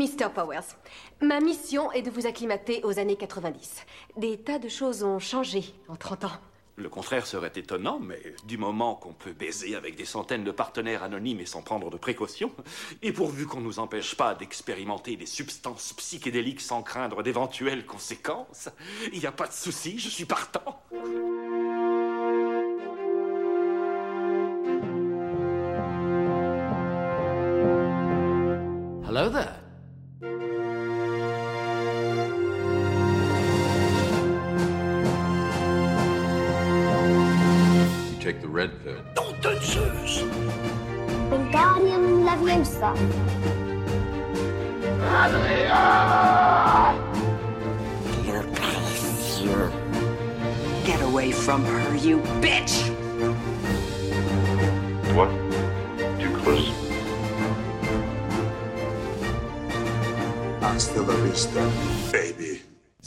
Mr. Powers, ma mission est de vous acclimater aux années 90. Des tas de choses ont changé en 30 ans. Le contraire serait étonnant, mais du moment qu'on peut baiser avec des centaines de partenaires anonymes et sans prendre de précautions, et pourvu qu'on ne nous empêche pas d'expérimenter des substances psychédéliques sans craindre d'éventuelles conséquences, il n'y a pas de souci, je suis partant. Hello there.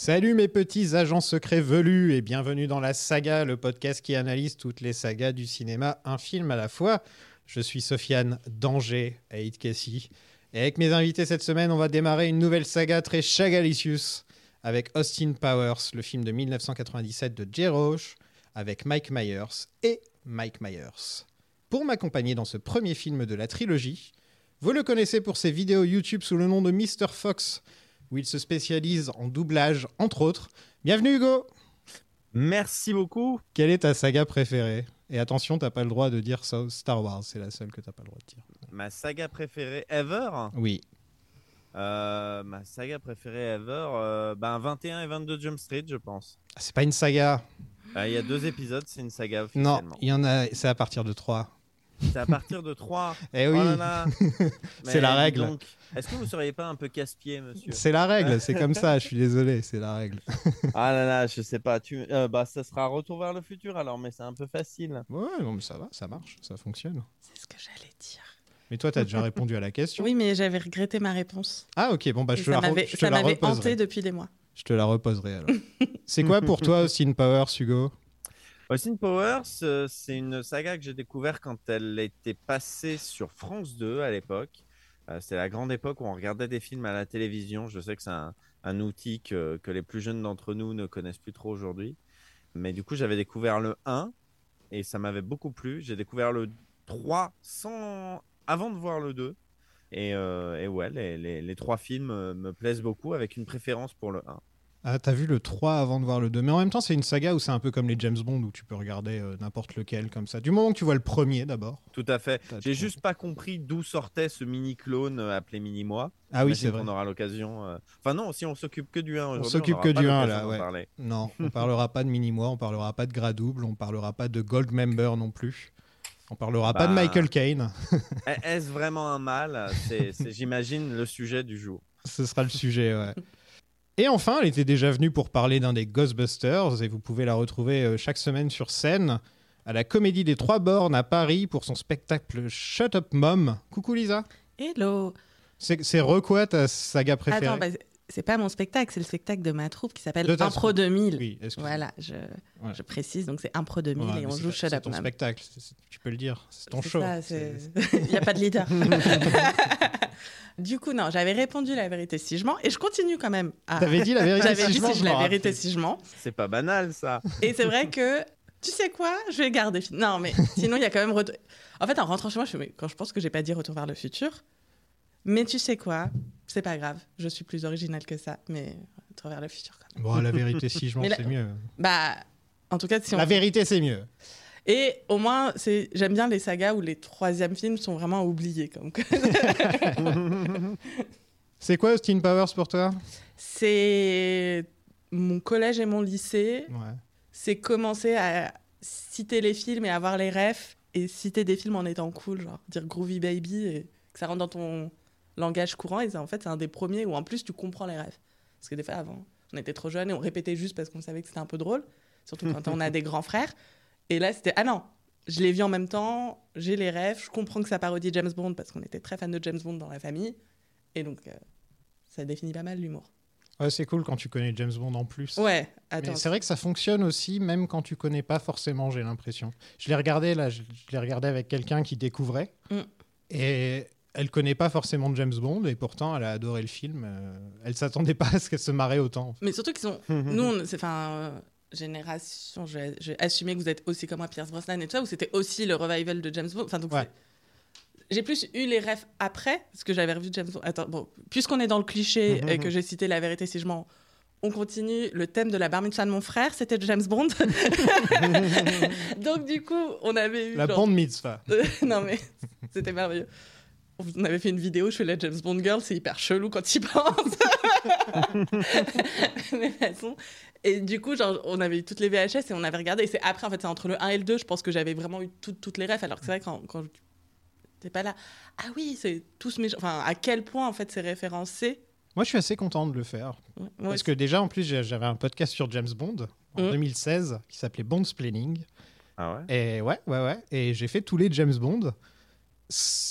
Salut mes petits agents secrets velus et bienvenue dans la saga, le podcast qui analyse toutes les sagas du cinéma, un film à la fois. Je suis Sofiane Danger, Aïd Cassie. Et avec mes invités cette semaine, on va démarrer une nouvelle saga très chagalicious avec Austin Powers, le film de 1997 de Jay Roche, avec Mike Myers et Mike Myers. Pour m'accompagner dans ce premier film de la trilogie, vous le connaissez pour ses vidéos YouTube sous le nom de Mr. Fox, où il se spécialise en doublage, entre autres. Bienvenue Hugo Merci beaucoup. Quelle est ta saga préférée? Et attention, t'as pas le droit de dire ça, Star Wars, c'est la seule que t'as pas le droit de dire. Ma saga préférée ever? Oui. Euh, Ma saga préférée ever euh, ben 21 et 22 Jump Street, je pense. Ah, C'est pas une saga. Euh, Il y a deux épisodes, c'est une saga Non, il y en a, c'est à partir de 3. C'est à partir de 3. Eh oui. C'est la règle. Est-ce que vous seriez pas un peu casse-pied, monsieur C'est la règle, c'est comme ça, je suis désolé, c'est la règle. Ah là là, je sais pas. Tu... euh, bah, ça sera Retour vers le futur alors, mais c'est un peu facile. Ouais, non, mais ça va, ça marche, ça fonctionne. C'est ce que j'allais dire. Mais toi, t'as déjà répondu à la question. Oui, mais j'avais regretté ma réponse. Ah ok, bon bah je te ça la, re- m'avait je te ça la m'avait hanté depuis des mois. Je te la reposerai alors. c'est quoi pour toi Austin Powers, Hugo? Austin Powers, euh, c'est une saga que j'ai découvert quand elle était passée sur France 2 à l'époque. Euh, c'est la grande époque où on regardait des films à la télévision. Je sais que c'est un, outil que, les plus jeunes d'entre nous ne connaissent plus trop aujourd'hui. Mais du coup, j'avais découvert le 1 et ça m'avait beaucoup plu. J'ai découvert le 3 sans... avant de voir le 2. Et, euh, et ouais, les, les- trois films me plaisent beaucoup avec une préférence pour le 1. Ah, t'as vu le 3 avant de voir le 2. Mais en même temps, c'est une saga où c'est un peu comme les James Bond, où tu peux regarder euh, n'importe lequel comme ça. Du moment que tu vois le premier d'abord. Tout à fait. J'ai juste pas compris d'où sortait ce mini clone euh, appelé Mini Moi. Ah oui, c'est vrai. qu'on aura l'occasion. euh, Enfin non, si on s'occupe que du 1 aujourd'hui, s'occupe que du 1, l'occasion là, ouais. Non, on parlera pas de mini-moi, on parlera pas de gras double, on parlera pas de gold member non plus. On parlera pas de Bah. Michael Caine. Est- Est-ce vraiment un mal c'est, j'imagine, le sujet du jour. Ce sera le sujet, ouais. Et enfin, elle était déjà venue pour parler d'un des Ghostbusters, et vous pouvez la retrouver euh, chaque semaine sur scène à la Comédie des Trois Bornes à Paris pour son spectacle Shut Up Mom. Coucou Lisa. Hello. C'est c'est quoi ta saga préférée Attends, bah, c'est pas mon spectacle, c'est le spectacle de ma troupe qui s'appelle Impro troupe. 2000. Oui. Voilà, je, Ouais. je précise, donc c'est Impro 2000 Ouais, et on c'est joue Shut c'est Up ton Mom. spectacle, c'est- c'est- tu peux le dire, c'est ton C'est show. ça, C'est- c'est- Il n'y a pas de leader. du coup, non, j'avais répondu la vérité si je mens et je continue quand même. à- T'avais dit la vérité J'avais si dit je mens, si je je la vérité si je mens. C'est pas banal, ça. Et c'est vrai que, tu sais quoi, je vais garder. Non, mais sinon, il y a quand même. retour- En fait, en rentrant chez moi, je quand je pense que j'ai pas dit Retour vers le futur. Mais tu sais quoi, c'est pas grave. Je suis plus originale que ça. Mais Retour vers le futur, quand même. Bon, la vérité si je Mais la- c'est mieux. Bah, en tout cas, si on. La vérité c'est mieux. Et au moins, c'est j'aime bien les sagas où les troisièmes films sont vraiment oubliés. Comme... C'est quoi Austin Powers pour toi? C'est mon collège et mon lycée. Ouais. c'est commencer à citer les films et avoir les refs et citer des films en étant cool, genre dire Groovy Baby et que ça rentre dans ton langage courant. Et c'est- en fait, c'est un des premiers où en plus tu comprends les refs. Parce que des fois, avant, on était trop jeunes et on répétait juste parce qu'on savait que c'était un peu drôle, surtout quand on a des grands frères. Et là, c'était Ah non, je l'ai vu en même temps, j'ai les refs, je comprends que ça parodie James Bond parce qu'on était très fan de James Bond dans la famille. Et donc, euh, ça définit pas mal l'humour. Ouais, c'est cool quand tu connais James Bond en plus. Ouais, attends. c'est vrai que ça fonctionne aussi, même quand tu connais pas forcément, j'ai l'impression. Je l'ai regardé là, je, je l'ai regardé avec quelqu'un qui découvrait. Mm. Et elle connaît pas forcément James Bond et pourtant elle a adoré le film. Euh, elle s'attendait pas à ce qu'elle se marrait autant. Mais surtout qu'ils sont. nous, on- c'est enfin. euh, génération, je vais, je vais assumer que vous êtes aussi comme moi, Pierce Brosnan et tout ça, ou c'était aussi le revival de James Bond? Enfin, donc Ouais. J'ai plus eu les refs après, parce que j'avais revu James Bond. Attends, bon, puisqu'on est dans le cliché et que j'ai cité la vérité si je mens, on continue. Le thème de la bar mitzvah de mon frère, c'était James Bond. donc du coup, on avait eu. La genre- Bond mitzvah. non mais c'était merveilleux. On avait fait une vidéo, je fais la James Bond girl, c'est hyper chelou quand il pense. mais de toute façon. Et du coup, genre, on avait eu toutes les VHS et on avait regardé. Et c'est après, en fait, c'est entre le 1 et le 2, je pense que j'avais vraiment eu tout- toutes les refs. Alors que c'est vrai, quand, quand t'es pas là, ah oui, c'est tous mes. Enfin, à quel point, en fait, c'est référencé? Moi, je suis assez content de le faire. Ouais, Parce que déjà, en plus, j'avais un podcast sur James Bond en Mhm. 2016 qui s'appelait Bond's Planning. Ah ouais? Et ouais, ouais, ouais. Et j'ai fait tous les James Bond.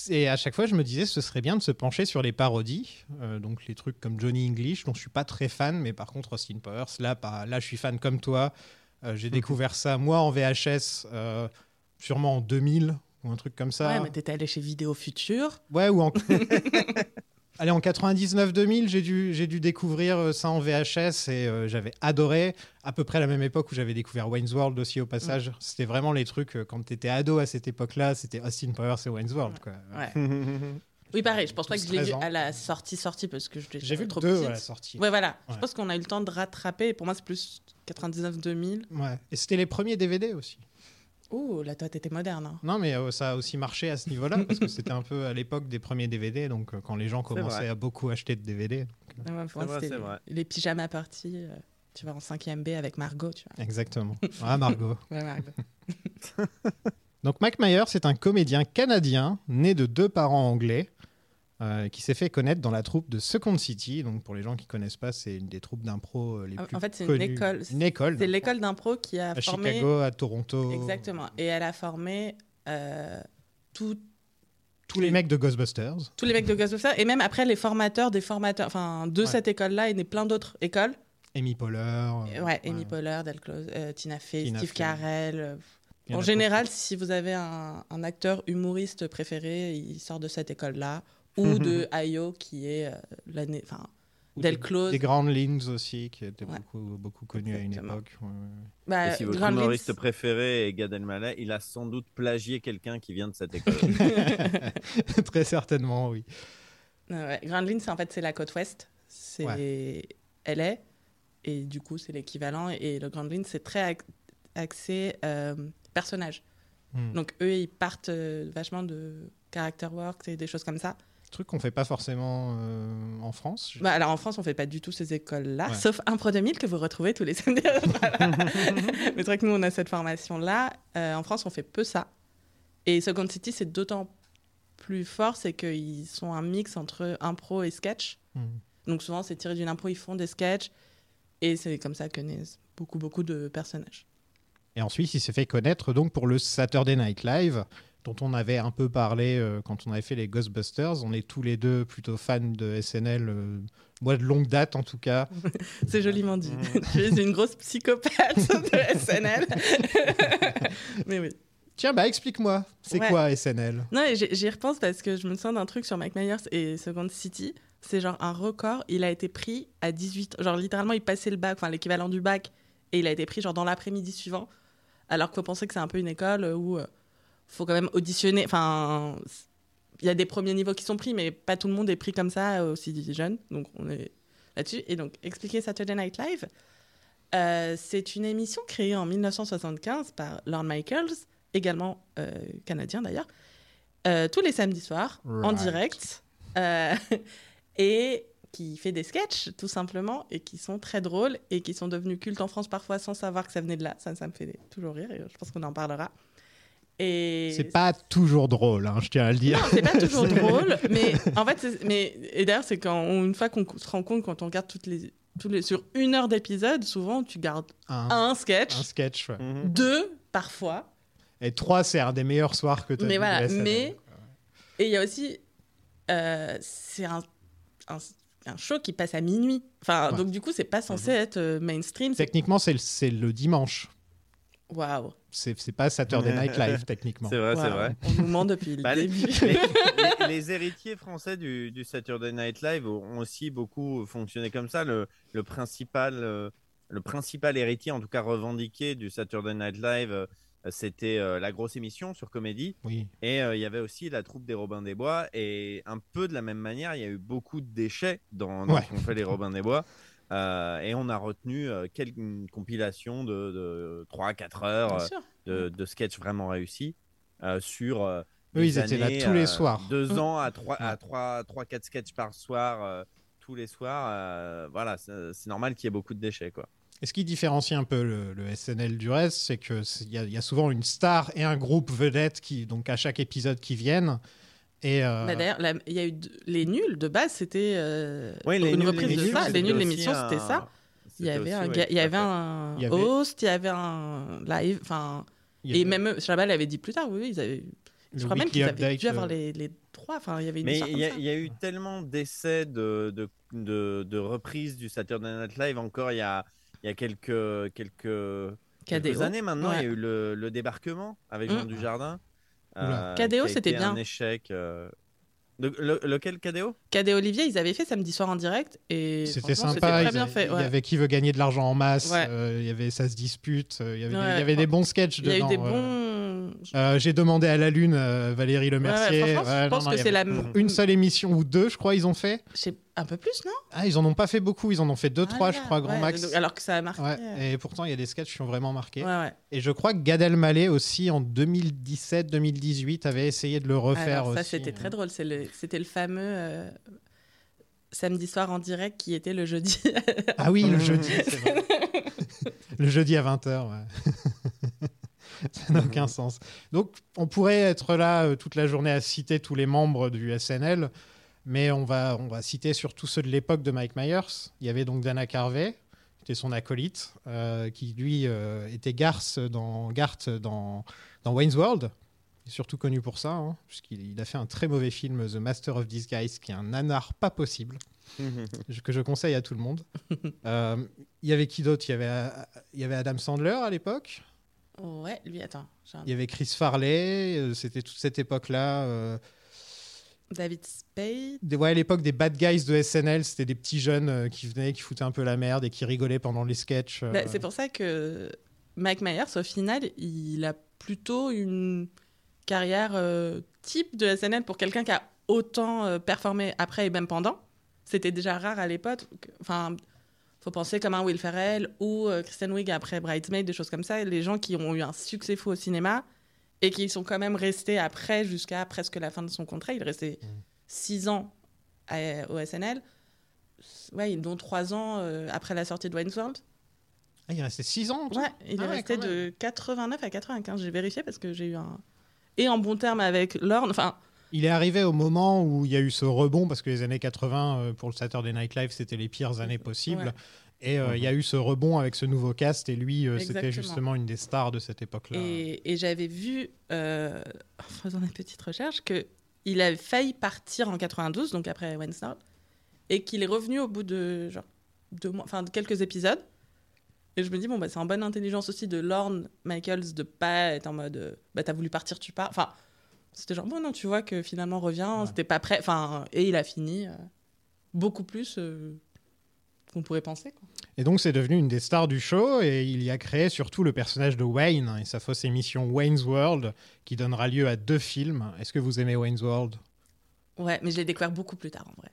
Et à chaque fois, je me disais, ce serait bien de se pencher sur les parodies. Euh, donc les trucs comme Johnny English, dont je suis pas très fan, mais par contre, Austin Powers, là, pas, là je suis fan comme toi. Euh, j'ai découvert ça, moi, en VHS, euh, sûrement en 2000 ou un truc comme ça. Ouais, mais t'étais allé chez Vidéo Future. Ouais, ou en. Allez, en 99-2000, j'ai dû, j'ai dû découvrir euh, ça en VHS et euh, j'avais adoré. À peu près à la même époque où j'avais découvert Wayne's World aussi au passage. C'était vraiment les trucs, euh, quand t'étais ado à cette époque-là, c'était Austin Powers et Wayne's World. Quoi. Ouais. oui, pareil, je pense pas que je l'ai 13 vu à la sortie, sortie, parce que je l'ai J'ai vu trop le 2 petite. à la sortie. Ouais, voilà. Je pense qu'on a eu le temps de rattraper. Pour moi, c'est plus 99-2000. Ouais. Et c'était les premiers DVD aussi. Ouh, là, toi, t'étais moderne. hein. Non, mais euh, ça a aussi marché à ce niveau-là, parce que c'était un peu à l'époque des premiers DVD, donc euh, quand les gens commençaient à beaucoup acheter de DVD. Moi, vrai, c'était c'est vrai. les pyjamas parties. euh, tu vas en 5ème B avec Margot, tu vois. Exactement. Ah, Margot. Ouais, Margot. Donc Mike Myers c'est un comédien canadien né de deux parents anglais euh, qui s'est fait connaître dans la troupe de Second City. Donc pour les gens qui connaissent pas, c'est une des troupes d'impro euh, les En- plus en fait, c'est une école. Une école. C'est l'école d'impro qui a à formé. Chicago, à Toronto. Exactement. Et elle a formé euh, tout- Tous les mecs de Ghostbusters. tous les mecs de Ghostbusters et même après les formateurs des formateurs. Enfin, de Ouais. cette école-là et né plein d'autres écoles. Amy Poehler. euh, ouais, Amy Poehler, Del Close, euh, Tina Fey, Tina Steve Fey. Carell. en général, si vous avez un, un acteur humoriste préféré, il sort de cette école-là. Ou de Ayo, qui est euh, l'année. Enfin, Del des- Close. Des Groundlings aussi, qui étaient Ouais. beaucoup, beaucoup connus à une époque. ouais, ouais. bah, Et si votre humoriste préféré est Gad Elmaleh, il a sans doute plagié quelqu'un qui vient de cette école. Très certainement, oui. Ouais, ouais. Gremlins, en fait, c'est la côte ouest. C'est LA. Et du coup, c'est l'équivalent. Et le Gremlins, c'est très ac- axé euh, personnage. Hmm. Donc, eux, ils partent euh, vachement de character work et des choses comme ça. Truc qu'on fait pas forcément euh, en France. Bah, alors, en France, on fait pas du tout ces écoles-là, Ouais. sauf Impro 2000 que vous retrouvez tous les samedis. Voilà. Mais c'est vrai que nous, on a cette formation-là. Euh, en France, on fait peu ça. Et Second City, c'est d'autant plus fort, c'est qu'ils sont un mix entre impro et sketch. Hmm. Donc souvent, c'est tiré d'une impro, ils font des sketchs. Et c'est comme ça que naissent beaucoup, beaucoup de personnages. Et ensuite, il s'est fait connaître donc pour le Saturday Night Live, dont on avait un peu parlé euh, quand on avait fait les Ghostbusters. On est tous les deux plutôt fans de SNL, euh, moi de longue date en tout cas. C'est joliment dit. tu es une grosse psychopathe de SNL. Mais oui. Tiens, bah explique-moi, c'est Ouais. quoi SNL Non, j'y repense parce que je me souviens d'un truc sur Mike Myers et Second City. C'est genre un record. Il a été pris à 18. Genre littéralement, il passait le bac, enfin l'équivalent du bac. Et il a été pris genre dans l'après-midi suivant. Alors qu'il faut penser que c'est un peu une école où il faut quand même auditionner. Enfin, il y a des premiers niveaux qui sont pris, mais pas tout le monde est pris comme ça aussi jeune. Donc on est là-dessus. Et donc, expliquer Saturday Night Live. euh, c'est une émission créée en 1975 par Lorne Michaels, également euh, canadien d'ailleurs, euh, tous les samedis soirs, en direct, et qui fait des sketchs tout simplement, et qui sont très drôles, et qui sont devenus cultes en France parfois sans savoir que ça venait de là. Ça, ça me fait toujours rire, et je pense qu'on en parlera. Et C'est pas toujours drôle, hein, je tiens à le dire. non, c'est pas toujours drôle, mais en fait, c'est- mais et d'ailleurs, c'est quand on- une fois qu'on se rend compte quand on regarde toutes les, tous les sur une heure d'épisode, souvent tu gardes Un, un sketch, un sketch. ouais. deux parfois, Et trois, c'est un des meilleurs soirs que tu as Mais voilà, mais- et il y a aussi, euh, c'est un, un, un show qui passe à minuit. Enfin, Ouais. donc du coup, c'est pas censé être euh, mainstream. Techniquement, c'est le, c'est le dimanche. Waouh, C'est c'est pas Saturday Night Live, techniquement. C'est vrai, c'est vrai. On nous ment depuis le Bah, les- début. les- les- les héritiers français du, du Saturday Night Live ont aussi beaucoup fonctionné comme ça. Le, le principal, euh, le principal héritier, en tout cas revendiqué du Saturday Night Live, euh, c'était euh, la grosse émission sur Comédie. Oui. Et euh, il y avait aussi la troupe des Robins des Bois. Et un peu de la même manière, il y a eu beaucoup de déchets dans, dans Ouais. ce qu'ont fait les Robins des Bois. Euh, et on a retenu euh, quelle- une compilation de, de 3-4 heures euh, de, de sketchs vraiment réussis euh, sur. euh, Eux, ils étaient là tous les euh, soirs. Deux ans à 3 à 3 3 4 sketchs par soir euh, tous les soirs. euh, voilà, c'est normal qu'il y ait beaucoup de déchets quoi. Et ce qui différencie un peu le, le SNL du reste, c'est que c'est- il y, y a souvent une star et un groupe vedette qui, donc à chaque épisode, qui viennent. Et euh, Bah, D'ailleurs, il y a eu de- les nuls de base, c'était euh, Oui, les une nuls, reprise de nuls, ça. Les nuls, aussi l'émission, un- c'était ça. Il y avait aussi, un, ouais, ga- il y tout à avait fait. un Il y avait- host, il y avait un live, enfin. Et même Chabal avait dit plus tard, oui, ils avaient. le Je crois même qu'ils avaient dû avoir euh, les, les trois. Enfin, il y avait une Mais il y, a- y eu tellement d'essais de, de, de, de reprises du Saturday Night Live encore il y a, il y a quelques, quelques, quelques années maintenant. Il y a Ouais. eu le, le débarquement avec Mm. Jean Dujardin. Oula. KDO, c'était bien. un échec. euh, le- le- lequel KDO Cadet Olivier, ils avaient fait samedi soir en direct et C'était sympa. C'était ils très bien fait. Il y ouais. avait qui veut gagner de l'argent en masse. Ouais. euh, il y avait ça se dispute. euh, il y avait, des, Ouais, il y avait des bons sketchs Il y a eu dedans. des ouais. bons. Euh, J'ai demandé à la lune, euh, Valérie Le Ouais, ouais, je pense non, non, que c'est la. Une seule émission ou deux, je crois, ils ont fait. Sais- Un peu plus, non? Ah, ils en ont pas fait beaucoup. Ils en ont fait deux, Ah trois, là je là, crois, grand ouais, max. donc- Alors que ça a marqué. Et pourtant, il y a des sketchs qui ont vraiment marqué. Et je crois que Gad Elmaleh aussi, en 2017-2018, avait essayé de le refaire Alors, ça, c'était très drôle. C'est le- C'était le fameux euh, samedi soir en direct qui était le jeudi. Ah oui, le jeudi, c'est vrai. le jeudi à 20h, ouais. Ça n'a aucun sens. Donc, on pourrait être là euh, toute la journée à citer tous les membres du SNL, mais on va, on va citer surtout ceux de l'époque de Mike Myers. Il y avait donc Dana Carvey, qui était son acolyte, euh, qui lui euh, était Garth dans, Garth dans, dans Wayne's World. Il est surtout connu pour ça, hein, puisqu'il il a fait un très mauvais film, The Master of Disguise, qui est un nanar pas possible que je conseille à tout le monde. Il y avait qui d'autre? Il y avait, il y avait Adam Sandler à l'époque. Ouais, lui, attends. un- Il y avait Chris Farley. euh, C'était toute cette époque-là. euh, David Spade. des- ouais, à l'époque des bad guys de SNL, c'était des petits jeunes euh, qui venaient, qui foutaient un peu la merde et qui rigolaient pendant les sketchs. euh. Bah, c'est pour ça que Mike Myers, au final, il a plutôt une carrière euh, type de SNL pour quelqu'un qui a autant euh, performé après et même pendant. C'était déjà rare à l'époque. Enfin, faut penser comme un Will Ferrell ou euh, Kristen Wiig après Bridesmaid, des choses comme ça. Les gens qui ont eu un succès fou au cinéma et qui sont quand même restés après jusqu'à presque la fin de son contrat. Il est resté six ans à- au SNL. Ouais, dont trois ans euh, après la sortie de Wayne's World. Ah, il est resté 6 ans en tout Ouais, il Ah est ouais, resté de 89 à 95. J'ai vérifié parce que j'ai eu un. Et en bon terme avec Lorne. Enfin, Il est arrivé au moment où il y a eu ce rebond, parce que les années 80, euh, pour le Saturday Night Live, c'était les pires années possibles. Ouais. Et euh, il y a eu ce rebond avec ce nouveau cast, et lui, euh, c'était justement une des stars de cette époque-là. et, et j'avais vu, euh, en faisant des petites recherches, que il a failli partir en 92, donc après Wednesday, et qu'il est revenu au bout de genre deux mois, enfin quelques épisodes. Et je me dis bon bah c'est en bonne intelligence aussi de Lorne Michaels de pas être en mode bah t'as voulu partir tu pars. Enfin c'était genre bon non tu vois que finalement reviens, c'était pas prêt. Enfin et il a fini euh, beaucoup plus euh, qu'on pourrait penser. Quoi. Et donc, c'est devenu une des stars du show et il y a créé surtout le personnage de Wayne et sa fausse émission Wayne's World qui donnera lieu à deux films. Est-ce que vous aimez Wayne's World? Ouais mais je l'ai découvert beaucoup plus tard en vrai.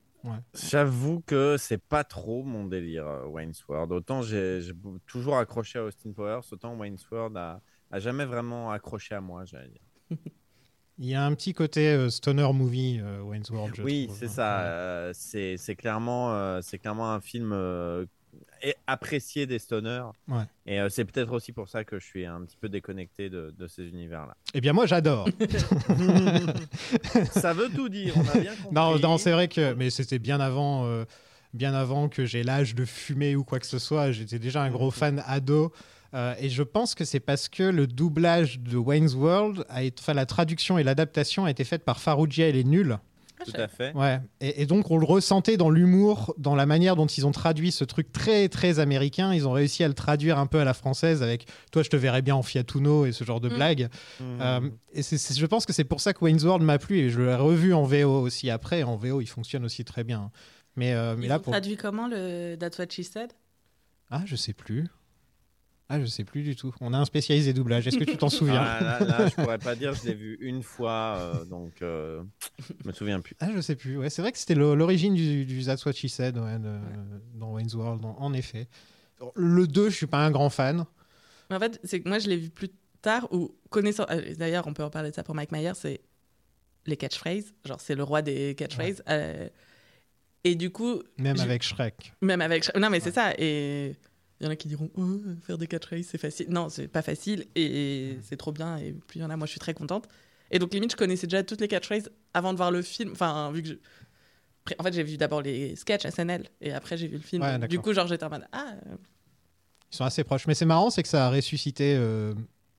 J'avoue que c'est pas trop mon délire, euh, Wayne's World. Autant j'ai toujours accroché à Austin Powers, autant Wayne's World a, a jamais vraiment accroché à moi, j'allais dire. Il y a un petit côté euh, stoner movie, euh, Wayne's World. je Oui, c'est ça. Ouais. euh, c'est clairement, euh, c'est clairement un film euh, et- apprécié des stoners. Ouais. Et euh, c'est peut-être aussi pour ça que je suis un petit peu déconnecté de, de ces univers-là. Eh bien, moi, j'adore. ça veut tout dire, on a bien compris. non, non c'est vrai que. Mais c'était bien avant. euh, Bien avant que j'ai l'âge de fumer ou quoi que ce soit, j'étais déjà un gros fan ado. Euh, et je pense que c'est parce que le doublage de Wayne's World, a été, enfin la traduction et l'adaptation a été faite par Farougia et les nuls. Tout à fait. Ouais, et, et donc on le ressentait dans l'humour, dans la manière dont ils ont traduit ce truc très très américain. Ils ont réussi à le traduire un peu à la française avec toi, je te verrais bien en Fiatuno et ce genre de Mm. blagues. Mhm. Euh, et c'est- c'est- je pense que c'est pour ça que Wayne's World m'a plu et je l'ai revu en VO aussi après. En VO, il fonctionne aussi très bien. Mais, euh, mais Ils là, ont pour. traduit comment le That's What She Said? Ah, je sais plus. Ah, je sais plus du tout. On a un spécialisé doublage. Est-ce que tu t'en souviens Ah, là, là, je pourrais pas dire, je l'ai vu une fois, euh, donc euh, je me souviens plus. Ah, je sais plus. Ouais, c'est vrai que c'était l'origine du, du That's What She Said ouais, de- dans Wayne's World, en, en effet. Le 2, je suis pas un grand fan. Mais En fait, c'est que moi, je l'ai vu plus tard ou connaissant. euh, D'ailleurs, on peut en parler de ça pour Mike Myers, c'est les catchphrases. Genre, c'est le roi des catchphrases. Euh, et du coup, Même Je- avec Shrek. même avec. Non, mais c'est ça. Et il y en a qui diront Oh, faire des catchphrases, c'est facile. Non, c'est pas facile et c'est trop bien. Et plus il y en a, moi, je suis très contente. Et donc, limite, je connaissais déjà toutes les catchphrases avant de voir le film. Enfin, vu que je. En fait, j'ai vu d'abord les sketchs SNL et après, j'ai vu le film. Ouais, du coup, genre, j'étais en mode Ah, euh, Ils sont assez proches. Mais c'est marrant, c'est que ça a ressuscité euh,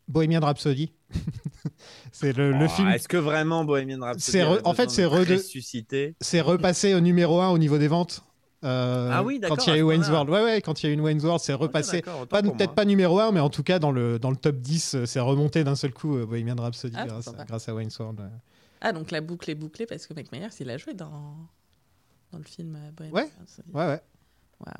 Bohemian Rhapsody. c'est le, le Oh, film. Est-ce que vraiment Bohemian Rhapsody re- en fait, c'est ressusciter? C'est repassé au numéro 1 au niveau des ventes. Euh, Ah oui, d'accord, Quand il y a eu Wayne's. World. Ouais, ouais, quand il y a eu une Wayne's World, c'est Ok, repassé. Pas- Peut-être pas numéro 1, mais en tout cas, dans le, dans le top 10, euh, c'est remonté d'un seul coup euh, Bohemian Rhapsody Ah, grâce, à Wayne's World. ouais. Ah, donc la boucle est bouclée parce que Mike Myers, il a joué dans, dans le film Bohemian Ouais. Rhapsody. Ouais, ouais.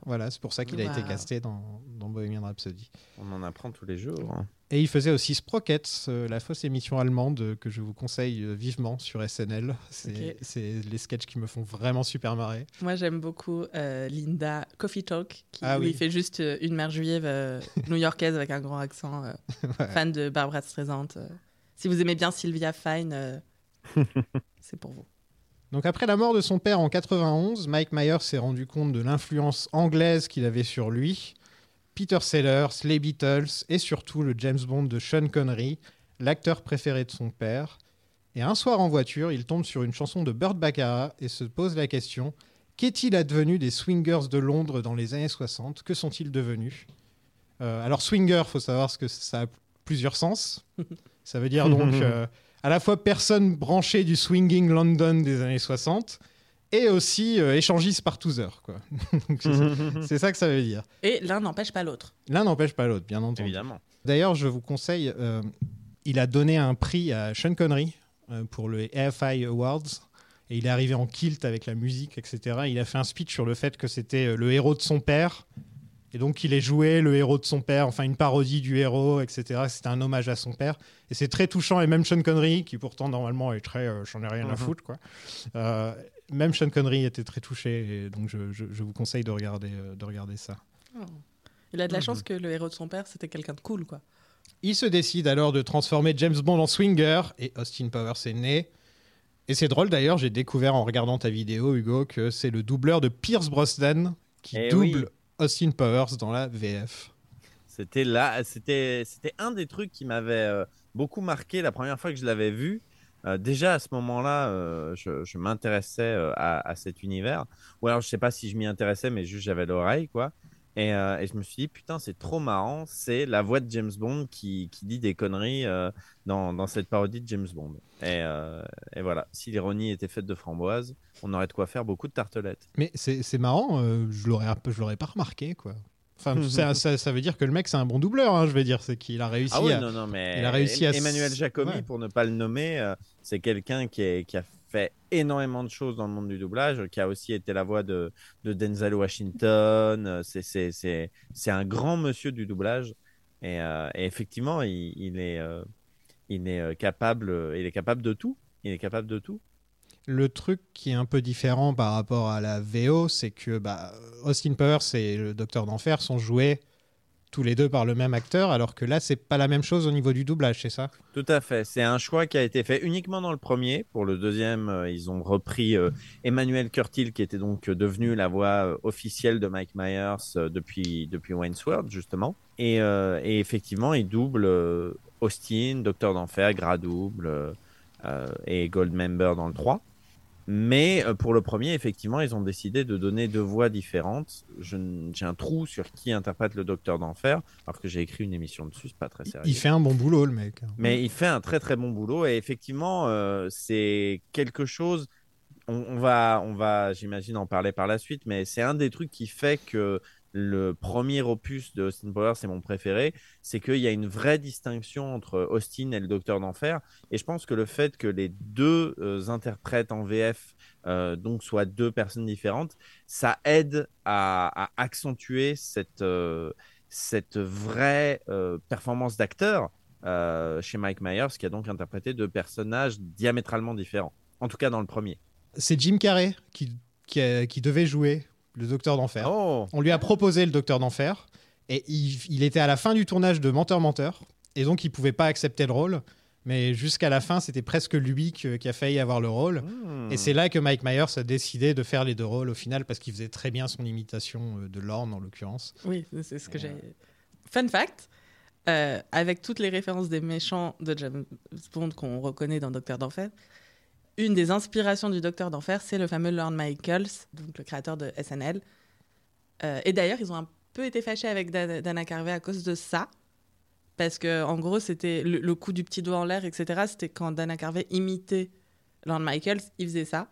Voilà, c'est pour ça qu'il a été casté dans, dans Bohemian Rhapsody. On en apprend tous les jours. hein. Et il faisait aussi Sprockets, euh, la fausse émission allemande euh, que je vous conseille euh, vivement sur SNL. C'est les sketchs qui me font vraiment super marrer. Moi, j'aime beaucoup euh, Linda Coffee Talk, qui, Ah où il fait juste une mère juive new-yorkaise avec un grand accent, Ouais. fan de Barbara Streisand. Si vous aimez bien Sylvia Fine, c'est pour vous. Donc après la mort de son père en 91, Mike Myers s'est rendu compte de l'influence anglaise qu'il avait sur lui. Peter Sellers, les Beatles et surtout le James Bond de Sean Connery, l'acteur préféré de son père. Et un soir en voiture, il tombe sur une chanson de Burt Bacharach et se pose la question qu'est-il advenu des swingers de Londres dans les années 60 Que sont-ils devenus? Euh, Alors swinger, faut savoir ce que ça a plusieurs sens. Ça veut dire donc euh, à la fois personne branchée du swinging London des années 60 et aussi euh, échangiste par tous heures. Quoi. C'est- ça que ça veut dire. Et l'un n'empêche pas l'autre. L'un n'empêche pas l'autre, bien entendu. Évidemment. D'ailleurs, je vous conseille, euh, il a donné un prix à Sean Connery euh, pour le AFI Awards. Et il est arrivé en kilt avec la musique, etc. Il a fait un speech sur le fait que c'était euh, le héros de son père. Et donc, il est joué le héros de son père, enfin une parodie du héros, etc. C'était un hommage à son père. Et c'est très touchant. Et même Sean Connery, qui pourtant normalement est très euh, j'en ai rien à Mhm. foutre, quoi. Euh, même Sean Connery était très touché. Et donc, je, je- je vous conseille de regarder, euh, de regarder ça. Il a de la chance que le héros de son père, c'était quelqu'un de cool, quoi. Il se décide alors de transformer James Bond en swinger et Austin Powers est né. Et c'est drôle d'ailleurs, j'ai découvert en regardant ta vidéo, Hugo, que c'est le doubleur de Pierce Brosnan qui Eh double oui. Austin Powers dans la VF. C'était là, c'était, c'était un des trucs qui m'avait euh, beaucoup marqué la première fois que je l'avais vu. Euh, déjà à ce moment-là, euh, je, m'intéressais euh, à, cet univers. Ou alors je sais pas si je m'y intéressais, mais juste j'avais l'oreille, quoi. Et, je me suis dit, putain, c'est trop marrant. C'est la voix de James Bond qui, dit des conneries dans, cette parodie de James Bond. Et, voilà, si l'ironie était faite de framboise, on aurait de quoi faire beaucoup de tartelettes. Mais c'est marrant, je l'aurais pas remarqué quoi. Enfin, ça, ça- ça veut dire que le mec c'est un bon doubleur, hein, je veux dire, c'est qu'il a réussi. Ah oui, à... non, non, mais il a réussi à s- Emmanuel Ouais. pour ne pas le nommer, euh, c'est quelqu'un qui, a fait énormément de choses dans le monde du doublage, qui a aussi été la voix de, de Denzel Washington. euh, C'est, un grand monsieur du doublage. Et, euh, et effectivement, il, il est, euh, il, est capable, il est capable de tout. Il est capable de tout. Le truc qui est un peu différent par rapport à la VO, c'est que bah, Austin Powers et le Docteur d'Enfer sont joués tous les deux par le même acteur, alors que là, c'est pas la même chose au niveau du doublage, c'est ça? Tout à fait. C'est un choix qui a été fait uniquement dans le premier. Pour le deuxième, euh, ils ont repris euh, Emmanuel Curtil, qui était donc euh, devenu la voix officielle de Mike Myers depuis, depuis Wayne's World, justement. Et, et effectivement, ils doublent Austin, Docteur d'Enfer, Gradouble euh, euh, et Goldmember dans le 3. Mais euh, pour le premier, effectivement, ils ont décidé de donner deux voix différentes. J'ai un trou sur qui interprète le Docteur d'Enfer, alors que j'ai écrit une émission dessus, c'est pas très sérieux. Il fait un bon boulot, le mec. Mais il fait un très très bon boulot et effectivement, euh, c'est quelque chose. on, on va, on va j'imagine, en parler par la suite, mais c'est un des trucs qui fait que le premier opus de Austin Powers, c'est mon préféré, c'est qu'il y a une vraie distinction entre Austin et le Docteur d'Enfer. Et je pense que le fait que les deux euh, interprètes en VF euh, donc soient deux personnes différentes, ça aide à, accentuer cette, euh, cette vraie performance d'acteur chez Mike Myers, qui a donc interprété deux personnages diamétralement différents. En tout cas dans le premier. C'est Jim Carrey qui, qui devait jouer le Docteur d'Enfer. Oh On lui a proposé le Docteur d'Enfer et il, il était à la fin du tournage de Menteur Menteur et donc il pouvait pas accepter le rôle. Mais jusqu'à la fin, c'était presque lui que- qui a failli avoir le rôle. Hmm. Et c'est là que Mike Myers a décidé de faire les deux rôles au final parce qu'il faisait très bien son imitation euh, de Lorne en l'occurrence. Oui, c'est ce que j'ai. Fun fact euh, avec toutes les références des méchants de James Bond qu'on reconnaît dans Docteur d'Enfer, une des inspirations du Docteur d'Enfer, c'est le fameux Lorne Michaels, donc le créateur de SNL. Euh, et d'ailleurs, ils ont un peu été fâchés avec Dan- Dana Carvey à cause de ça. Parce que, en gros, c'était le, le coup du petit doigt en l'air, etc. C'était quand Dana Carvey imitait Lorne Michaels, il faisait ça.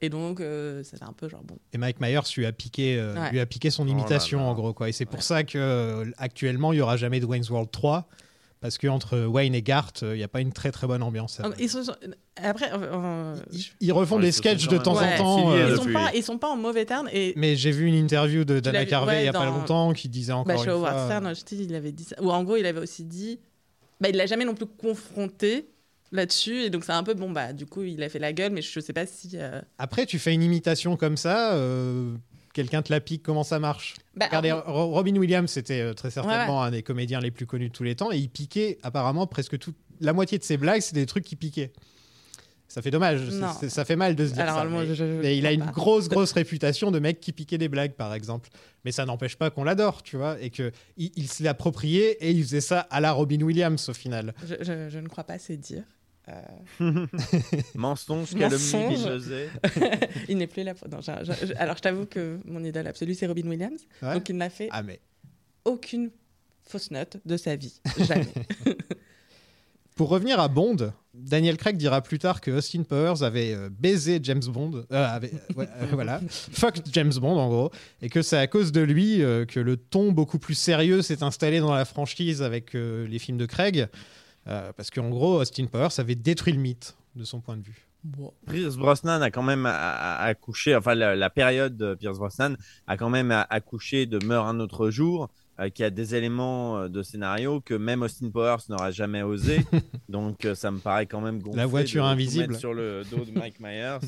Et donc, euh, c'était un peu genre bon. Et Mike Myers lui a piqué, euh, Ouais. lui a piqué son Oh là imitation là. en gros quoi. Et c'est pour ça que euh, actuellement il y aura jamais de Wayne's World 3 parce que entre Wayne et Garth, euh, il n'y a pas une très très bonne ambiance. Ils sont, après, euh, euh, Ils, ils refont Ouais, des sketchs sont de temps en temps. euh, ils, sont pas, ils sont pas en mauvais termes. Et mais j'ai vu une interview de Dana Carvey ouais, il y a pas longtemps qui disait encore bah, une fois. Stern, je dis, il avait dit ça. Ou en gros, il avait aussi dit. Bah, il l'a jamais non plus confronté là-dessus. Et donc, c'est un peu bon, bah, du coup, il a fait la gueule, mais je sais pas si. euh, Après, tu fais une imitation comme ça, euh, quelqu'un te la pique, comment ça marche Bah, Regardez, en- Robin Williams, c'était euh, très certainement Ouais, un des comédiens les plus connus de tous les temps, et il piquait apparemment presque toute la moitié de ses blagues, c'est des trucs qui piquaient. Ça fait dommage, ça fait mal de se dire Alors, ça. moi, mais- je- je- je mais il a une pas. grosse, grosse réputation de mec qui piquait des blagues, par exemple. Mais ça n'empêche pas qu'on l'adore, tu vois, et que il, il se l'est approprié et il faisait ça à la Robin Williams au final. je ne crois pas c'est dire. Euh, Mensonge, calomnie, il n'est plus là. pour- non, alors, je t'avoue que mon idole absolue, c'est Robin Williams. Ouais. Donc, il n'a fait Ah mais aucune fausse note de sa vie. Jamais. Pour revenir à Bond, Daniel Craig dira plus tard que Austin Powers avait euh, baisé James Bond, euh, avait- euh, voilà, fuck James Bond en gros, et que c'est à cause de lui que le ton beaucoup plus sérieux s'est installé dans la franchise avec les films de Craig, euh, parce qu'en gros Austin Powers avait détruit le mythe de son point de vue. Bon. Pierce Brosnan a quand même accouché, enfin la, la période de Pierce Brosnan a quand même a- accouché de Meurt un autre jour, euh, qui a des éléments euh, de scénario que même Austin Powers n'aura jamais osé. Donc euh, ça me paraît quand même gonflé La voiture de invisible. sur le dos de Mike Myers.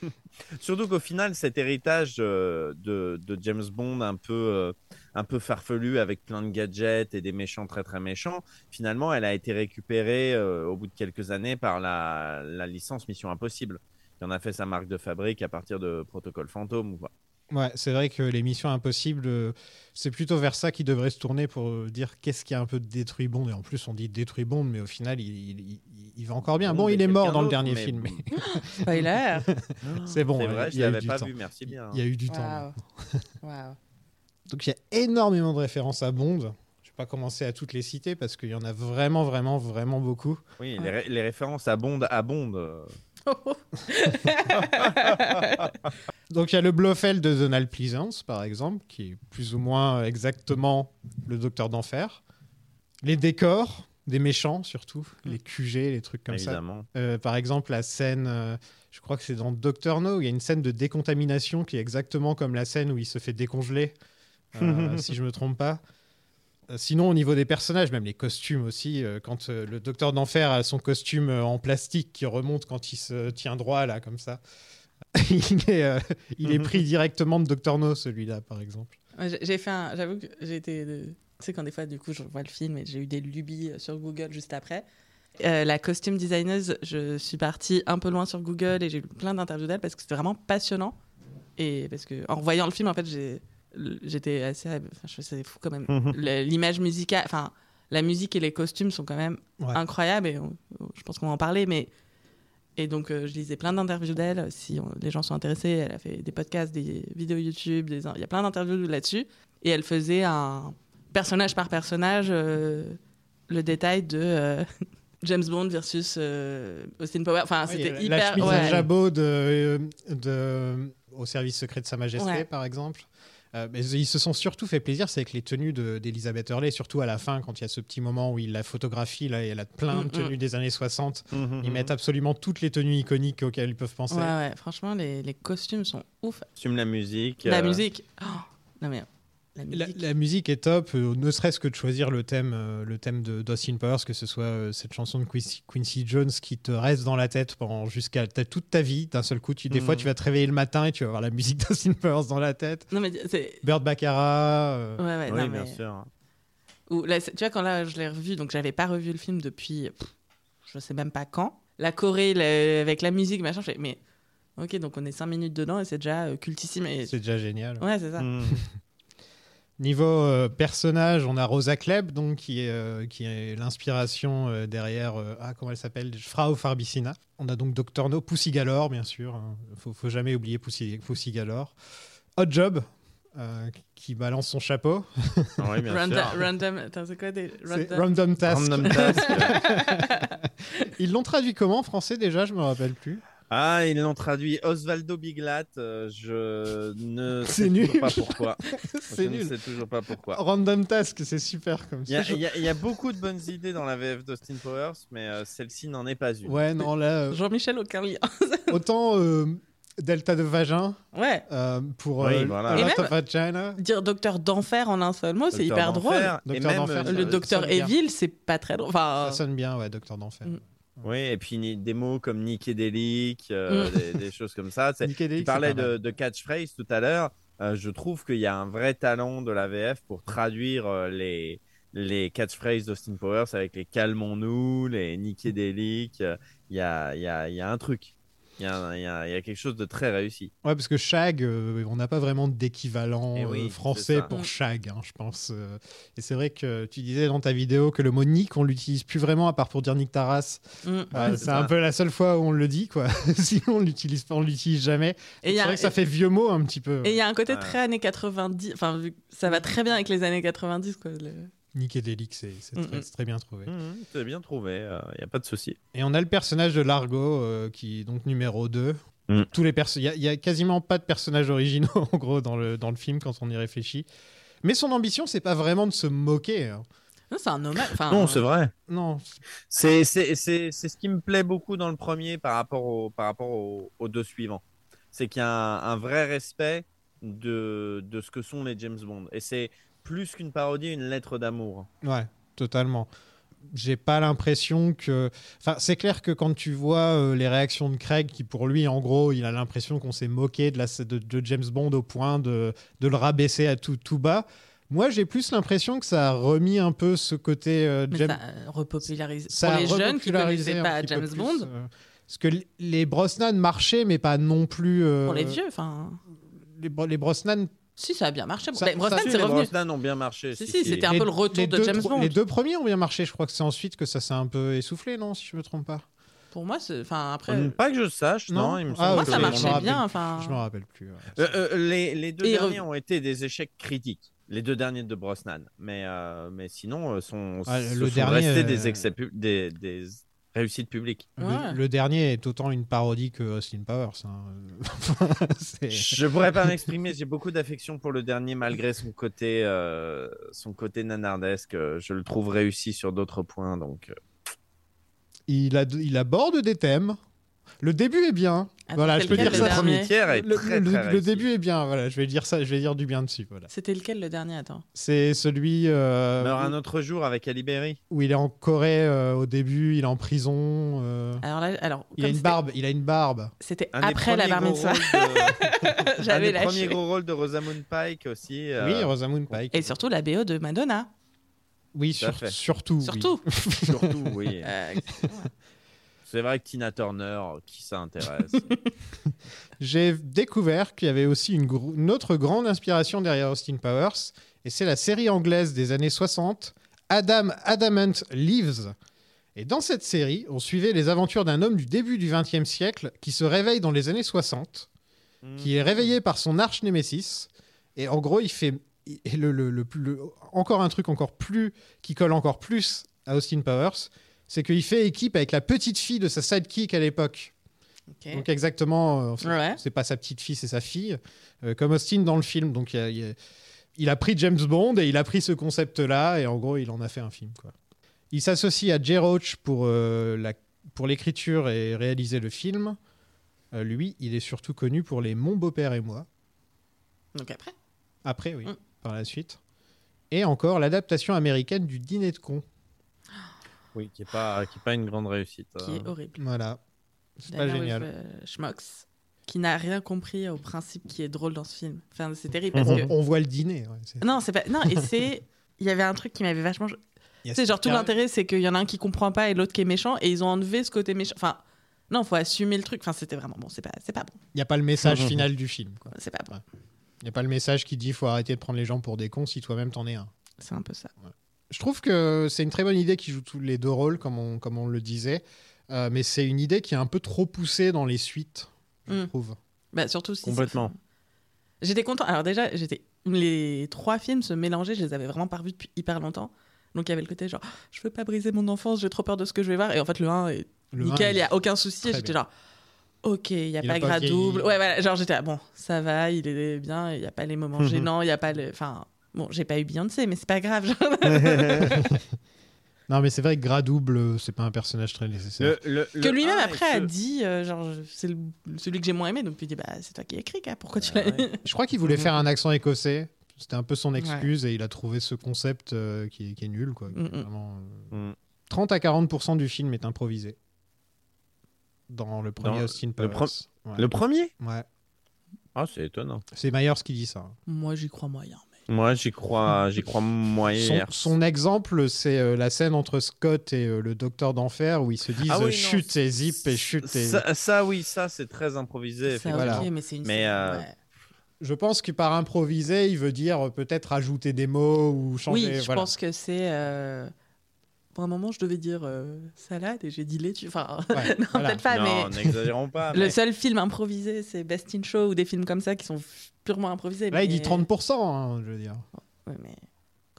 Surtout qu'au final, cet héritage euh, de, de James Bond un peu, euh, un peu farfelu avec plein de gadgets et des méchants très très méchants, finalement, elle a été récupérée euh, au bout de quelques années par la, la licence Mission Impossible. qui en a fait sa marque de fabrique à partir de Protocole Fantôme. ou quoi. Ouais, c'est vrai que les missions impossibles, euh, c'est plutôt vers ça qu'ils devraient se tourner pour euh, dire qu'est-ce qui a un peu détruit Bond. Et en plus, on dit détruit Bond, mais au final, il, il- il- il va encore bien. Bon, il est mort dans le dernier mais- film. mais Spoiler. C'est bon, C'est vrai, il je y a eu l'avais du pas temps. vu, merci bien. Il y a eu du temps. Waouh. Donc il y a énormément de références à Bond. Je vais pas commencer à toutes les citer parce qu'il y en a vraiment, vraiment, vraiment beaucoup. Oui, les, ré- les références à Bond, à Bond. euh, Donc il y a le Blofeld de Donald Pleasance, par exemple, qui est plus ou moins exactement le Docteur d'Enfer. Les décors des méchants, surtout, les QG, les trucs comme ça. évidemment. Euh, par exemple, la scène, euh, je crois que c'est dans Doctor No, où il y a une scène de décontamination qui est exactement comme la scène où il se fait décongeler, si je me trompe pas. Euh, Sinon, au niveau des personnages, même les costumes aussi, euh, quand euh, le Docteur d'Enfer a son costume euh, en plastique qui remonte quand il se tient droit, là, comme ça, il, est, euh, il est pris directement de Doctor No, celui-là, par exemple. Ouais, j'ai- fait un. J'avoue que j'ai été. Tu sais, quand des fois, du coup, je vois le film et j'ai eu des lubies euh, sur Google juste après. Euh, la costume designer, je suis partie un peu loin sur Google et j'ai lu plein d'interviews d'elle parce que c'était vraiment passionnant. Et parce que en revoyant le film, en fait, j'ai- j'étais assez. Enfin, je c'est fou quand même. Le- L'image musicale. Enfin, la musique et les costumes sont quand même Ouais. incroyables et on- je pense qu'on va en parler. Mais. Et donc, euh, je lisais plein d'interviews d'elle. Si on- les gens sont intéressés, elle a fait des podcasts, des vidéos YouTube, des... il y a plein d'interviews là-dessus. Et elle faisait un personnage par personnage euh, le détail de, euh, James Bond versus euh, Austin Powers. Enfin, Ouais, c'était la hyper. chemise ouais. à jabot de, de, au service secret de Sa Majesté, Ouais. par exemple. Euh, mais ils se sont surtout fait plaisir, c'est avec les tenues de- d'Elizabeth Hurley, surtout à la fin, quand il y a ce petit moment où il la photographie, là, et elle a plein de Mm, tenues des années 60. Mhm, Ils mettent absolument toutes les tenues iconiques auxquelles ils peuvent penser. Ouais, ouais, franchement, les, les costumes sont ouf. Assume la musique. La euh, musique. Oh, non, mais la musique. la musique est top, euh, ne serait-ce que de choisir le thème, euh, le thème de d'Austin Powers, que ce soit euh, cette chanson de Quincy, Quincy Jones qui te reste dans la tête pendant jusqu'à toute ta vie. D'un seul coup, tu, des fois, tu vas te réveiller le matin et tu vas avoir la musique d'Austin Powers dans la tête. Non, mais c'est. Bird Baccarat. euh, Ouais, ouais, Oui, non, bien mais- sûr. Ou là, tu vois, quand là, je l'ai revu, donc j'avais pas revu le film depuis. pff, je sais même pas quand. La Corée, le- avec la musique, machin, je fais, mais. Ok, donc on est 5 minutes dedans et c'est déjà euh, cultissime. Et... C'est déjà génial. Ouais, c'est ça. Mhm. Niveau euh, personnage, on a Rosa Klebb, donc, qui est, euh, qui est l'inspiration euh, derrière. euh, ah, comment elle s'appelle? Frau Farbissina. On a donc Dr. No, Pussy Galore, bien sûr. hein. Faut, faut jamais oublier Pussy, Pussy Galore. Hot Job, euh, qui balance son chapeau. Oui, bien Random, sûr. random. Attends, c'est quoi des. C'est Random? Random Task. Random task. Ils l'ont traduit comment en français déjà? Je me rappelle plus. Ah, ils l'ont traduit Osvaldo Biglat. euh, je ne sais nul. toujours pas pourquoi. C'est je nul. ne sais toujours pas pourquoi. Random Task, c'est super comme ça. il y a- il y a beaucoup de bonnes idées dans la VF d'Austin Powers, mais euh, celle-ci n'en est pas une. Ouais, non, là, euh, Jean-Michel, aucun lien. autant euh, Delta de Vagin ouais. euh, pour Oui, euh, voilà. Et même- of Vagina. Dire docteur d'enfer en un seul mot, c'est Docteur hyper drôle. d'Enfer, et Docteur même, d'Enfer, Le docteur. Evil, c'est pas très drôle. Enfin, Ça sonne bien, ouais, Docteur d'Enfer. Mm. Oui, et puis des mots comme Nickédélique, euh, Mm. des, des choses comme ça. Tu parlais de, de catchphrase tout à l'heure. Euh, je trouve qu'il y a un vrai talent de la VF pour traduire euh, les, les catchphrases d'Austin Powers avec les calmons-nous, les nickédéliques. Euh, Il y a, il y, a, il y a un truc. Il y a, un- il y a- il y a quelque chose de très réussi. Ouais, parce que Shag, euh, on n'a pas vraiment d'équivalent Eh oui, euh, français ça. pour. Shag, hein, je pense. euh. Et c'est vrai que tu disais dans ta vidéo que le mot Nick, on l'utilise plus vraiment à part pour dire Nick Taras. mm. Euh, c'est un peu la seule fois où on le dit, quoi. Sinon, on l'utilise pas, on l'utilise jamais. C'est a- vrai que ça fait vieux mot un petit peu. Et il y a un côté Ouais. très années 90. Enfin, ça va très bien avec les années 90. Quoi, le- Nick et Delic, c'est c'est Mm, très, mm. c'est très bien trouvé. Mhm, c'est bien trouvé, il n'y a pas de souci. Et on a le personnage de Largo, euh, qui est donc numéro 2. Mm. Tous les perso- Il y, a- il y a quasiment pas de personnages originaux, en gros, dans le, dans le film, quand on y réfléchit. Mais son ambition, c'est pas vraiment de se moquer. hein. Non, c'est un hommage. Enfin, Non, c'est vrai. Non, C'est c'est- c'est- c'est ce qui me plaît beaucoup dans le premier par rapport, au, par rapport au- aux deux suivants. C'est qu'il y a un, un vrai respect de, de ce que sont les James Bond. Et c'est plus qu'une parodie, une lettre d'amour. Ouais, totalement. J'ai pas l'impression que. Enfin, c'est clair que quand tu vois euh, les réactions de Craig, qui pour lui, en gros, il a l'impression qu'on s'est moqué de, la, de, de James Bond au point de, de le rabaisser à tout, tout bas. Moi, j'ai plus l'impression que ça a remis un peu ce côté euh, James. ça euh, repopularise. ça Pour a les jeunes qui repopularisé connaissaient pas James plus, Bond, euh, parce que les Brosnan marchaient, mais pas non plus. euh, pour les vieux, enfin. Les, Bro- les Brosnan. Si, ça a bien marché. Ça- Ben, ça- Brosnan, Si, c'est les revenu. Brosnan ont bien marché. Si, si, c'était un les- peu le retour de James Bond. Les deux premiers ont bien marché. Je crois que c'est ensuite que ça s'est un peu essoufflé, non Si je me trompe pas. Pour moi, c'est. Enfin, après. Pas que je sache, non? Non il me Ah, Moi, ça marchait bien. Enfin. Je me rappelle plus. ouais. Euh, euh, les, les deux Et derniers re- ont été des échecs critiques. Les deux derniers de Brosnan. Mais, euh, mais sinon, euh, sont, Ah, le sont dernier, restés euh, des, excès pu- des, des réussites publiques. Le- Ouais. Le, dernier est autant une parodie que Austin Powers. hein. Je pourrais pas m'exprimer. J'ai beaucoup d'affection pour le dernier, malgré son côté, euh, son côté nanardesque. Je le trouve réussi sur d'autres points. Donc, euh, il, a, il aborde des thèmes. Le début est bien. Attends, voilà, je peux dire le ça. le premier tiers est Le, très, le- très le début est bien. Voilà, je vais dire ça. Je vais dire du bien dessus. Voilà. C'était lequel le dernier Attends? C'est celui euh, Meurt un autre jour avec Ali Berry. où il est en Corée euh, au début. Il est en prison. euh, Alors là, alors. il a une barbe. Il a une barbe. C'était Un des après la premiers bar gros mitzvah. rôles de- un J'avais des premiers lâché. gros rôles de Rosamund Pike aussi. euh, Oui, Rosamund Pike. Et surtout la BO de Madonna. oui, sur- surtout. oui. Surtout. surtout, oui. C'est vrai que Tina Turner, qui ça intéresse J'ai découvert qu'il y avait aussi une, autre grande inspiration derrière Austin Powers, et c'est la série anglaise des années 60, Adam Adamant Lives. Et dans cette série, on suivait les aventures d'un homme du début du XXe siècle qui se réveille dans les années 60, qui est réveillé par son arch-némésis, et en gros, il fait encore un truc encore plus qui colle encore plus à Austin Powers, c'est qu'il fait équipe avec la petite fille de sa sidekick à l'époque. Donc exactement, euh, c'est Ouais. pas sa petite fille, c'est sa fille, euh, comme Austin dans le film. Donc il, y a- il y a- il a pris James Bond et il a pris ce concept-là et en gros il en a fait un film. Quoi. Il s'associe à Jay Roach pour euh, la- pour l'écriture et réaliser le film. Euh, lui, il est surtout connu pour les Mon beau-père et moi. Donc après, Après, oui, Mm. par la suite. Et encore l'adaptation américaine du Dîner de con. Oui, qui est pas, qui est pas une grande réussite. qui euh. est horrible. Voilà, c'est pas génial. With, euh, Schmox, qui n'a rien compris au principe qui est drôle dans ce film. Enfin, c'est terrible parce On, que on voit le dîner. ouais, c'est- non, c'est pas non et c'est il y avait un truc qui m'avait vachement y tu sais genre tout l'intérêt c'est qu'il y en a un qui comprend pas et l'autre qui est méchant et ils ont enlevé ce côté méchant. Enfin non, faut assumer le truc. Enfin, c'était vraiment bon, c'est pas c'est pas bon. Il n'y a pas le message final du film. quoi. C'est pas bon. Ouais. Il n'y a pas le message qui dit faut arrêter de prendre les gens pour des cons si toi-même t'en es un. C'est un peu ça. Je trouve que c'est une très bonne idée qui joue tous les deux rôles, comme on, comme on le disait. Euh, mais c'est une idée qui est un peu trop poussée dans les suites, je Mm. trouve. Bah, surtout si Complètement. J'étais content. Alors déjà, j'étais les trois films se mélangeaient, je les avais vraiment pas revus depuis hyper longtemps. Donc il y avait le côté genre je veux pas briser mon enfance, j'ai trop peur de ce que je vais voir et en fait le 1 est Le nickel, il y a aucun souci j'étais genre OK, il y a Il pas a pas gras vieilli. double. Ouais voilà, genre j'étais bon, ça va, il est bien, il y a pas les moments gênants, il y a pas le enfin bon, j'ai pas eu Beyoncé mais c'est pas grave. genre. Non, mais c'est vrai que Gras Double, euh, c'est pas un personnage très nécessaire. Le- le- que le lui-même après a dit euh, genre je- c'est le- celui que j'ai moins aimé donc il dit bah c'est toi qui as écrit gars, pourquoi tu Bah l'as ouais. Je crois qu'il voulait faire un accent écossais. C'était un peu son excuse et il a trouvé ce concept euh, qui, est, qui est nul. Quoi. Mm, mm. Vraiment, euh, Mm. 30 à 40% du film est improvisé. Dans le premier Dans Austin le Powers. pre- Ouais. Le premier? Ouais. Ah, c'est étonnant. C'est Myers qui dit ça. Moi j'y crois moyen. Moi, j'y crois, j'y crois moyen. son exemple, c'est euh, la scène entre Scott et euh, le docteur d'enfer où ils se disent Ah oui, euh, non, chute et zip et chute. Et... Ça, ça, oui, ça, c'est très improvisé. Ça, voilà. ok, mais c'est une Mais, scène, euh, ouais. Je pense que par improviser, il veut dire peut-être ajouter des mots ou changer. Oui, je voilà. pense que c'est. euh, Pour un moment, je devais dire euh, salade et j'ai dit laitue. Enfin, Ouais, non, voilà. peut-être pas, non, mais n'exagérons pas. le mais- seul film improvisé, c'est Best in Show ou des films comme ça qui sont purement improvisés. Là, il dit 30%, hein, je veux dire. Ouais, mais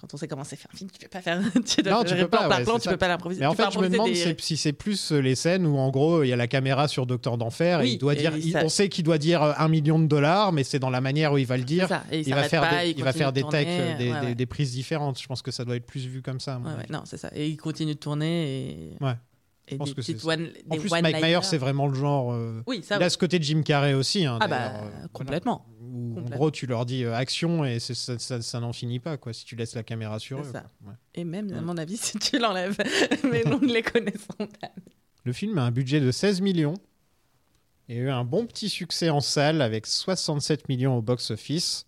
quand on sait comment c'est faire un film, tu peux pas faire. tu dois Non, tu peux plan pas, par ouais, plan, tu peux pas l'improviser. Mais en fait, je me demande des- si c'est plus euh, les scènes où, en gros, il y a la caméra sur Docteur d'Enfer et il doit et dire. il on sait qu'il doit dire euh, un million de dollars, mais c'est dans la manière où il va le dire. ça, il, Il va faire pas, des, il va faire de des takes, euh, des, ouais, des- ouais. des prises différentes. Je pense que ça doit être plus vu comme ça. non, c'est ça. Et il continue de tourner et. Ouais. Et pense des que petites En plus, Mike Myers, c'est vraiment le genre. euh, Oui, ça. il a ce côté de Jim Carrey aussi. hein, Ah bah euh, voilà. complètement. Où, en gros, tu leur dis euh, action et ça, ça- ça n'en finit pas quoi si tu laisses la caméra sur eux. Ouais. Et même, à mon avis, si tu l'enlèves, mais nous ne les connaissons pas. Le film a un budget de 16 millions et a eu un bon petit succès en salle avec 67 millions au box-office.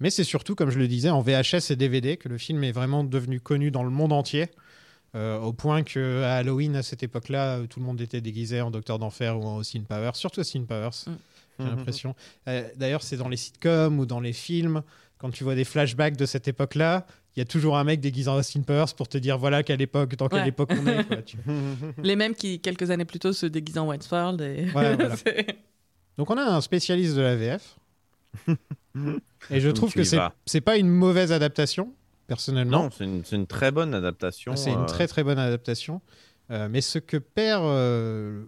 Mais c'est surtout, comme je le disais, en VHS et DVD que le film est vraiment devenu connu dans le monde entier. Euh, au point que à Halloween, à cette époque-là, euh, tout le monde était déguisé en Docteur d'Enfer ou en Austin Powers, surtout Austin Powers, Mm. j'ai Mhm. l'impression. Euh, D'ailleurs, c'est dans les sitcoms ou dans les films, quand tu vois des flashbacks de cette époque-là, il y a toujours un mec déguisé en Austin Powers pour te dire voilà quelle époque, dans quelle Ouais. époque on est. quoi, tu- Les mêmes qui, quelques années plus tôt, se déguisaient en Westworld. Et... Ouais, voilà. C'est- Donc on a un spécialiste de la VF. Et je trouve tu que c'est pas une mauvaise adaptation, personnellement. Non, c'est une, c'est une très bonne adaptation. c'est une euh, très très bonne adaptation. Euh, mais ce que perd euh,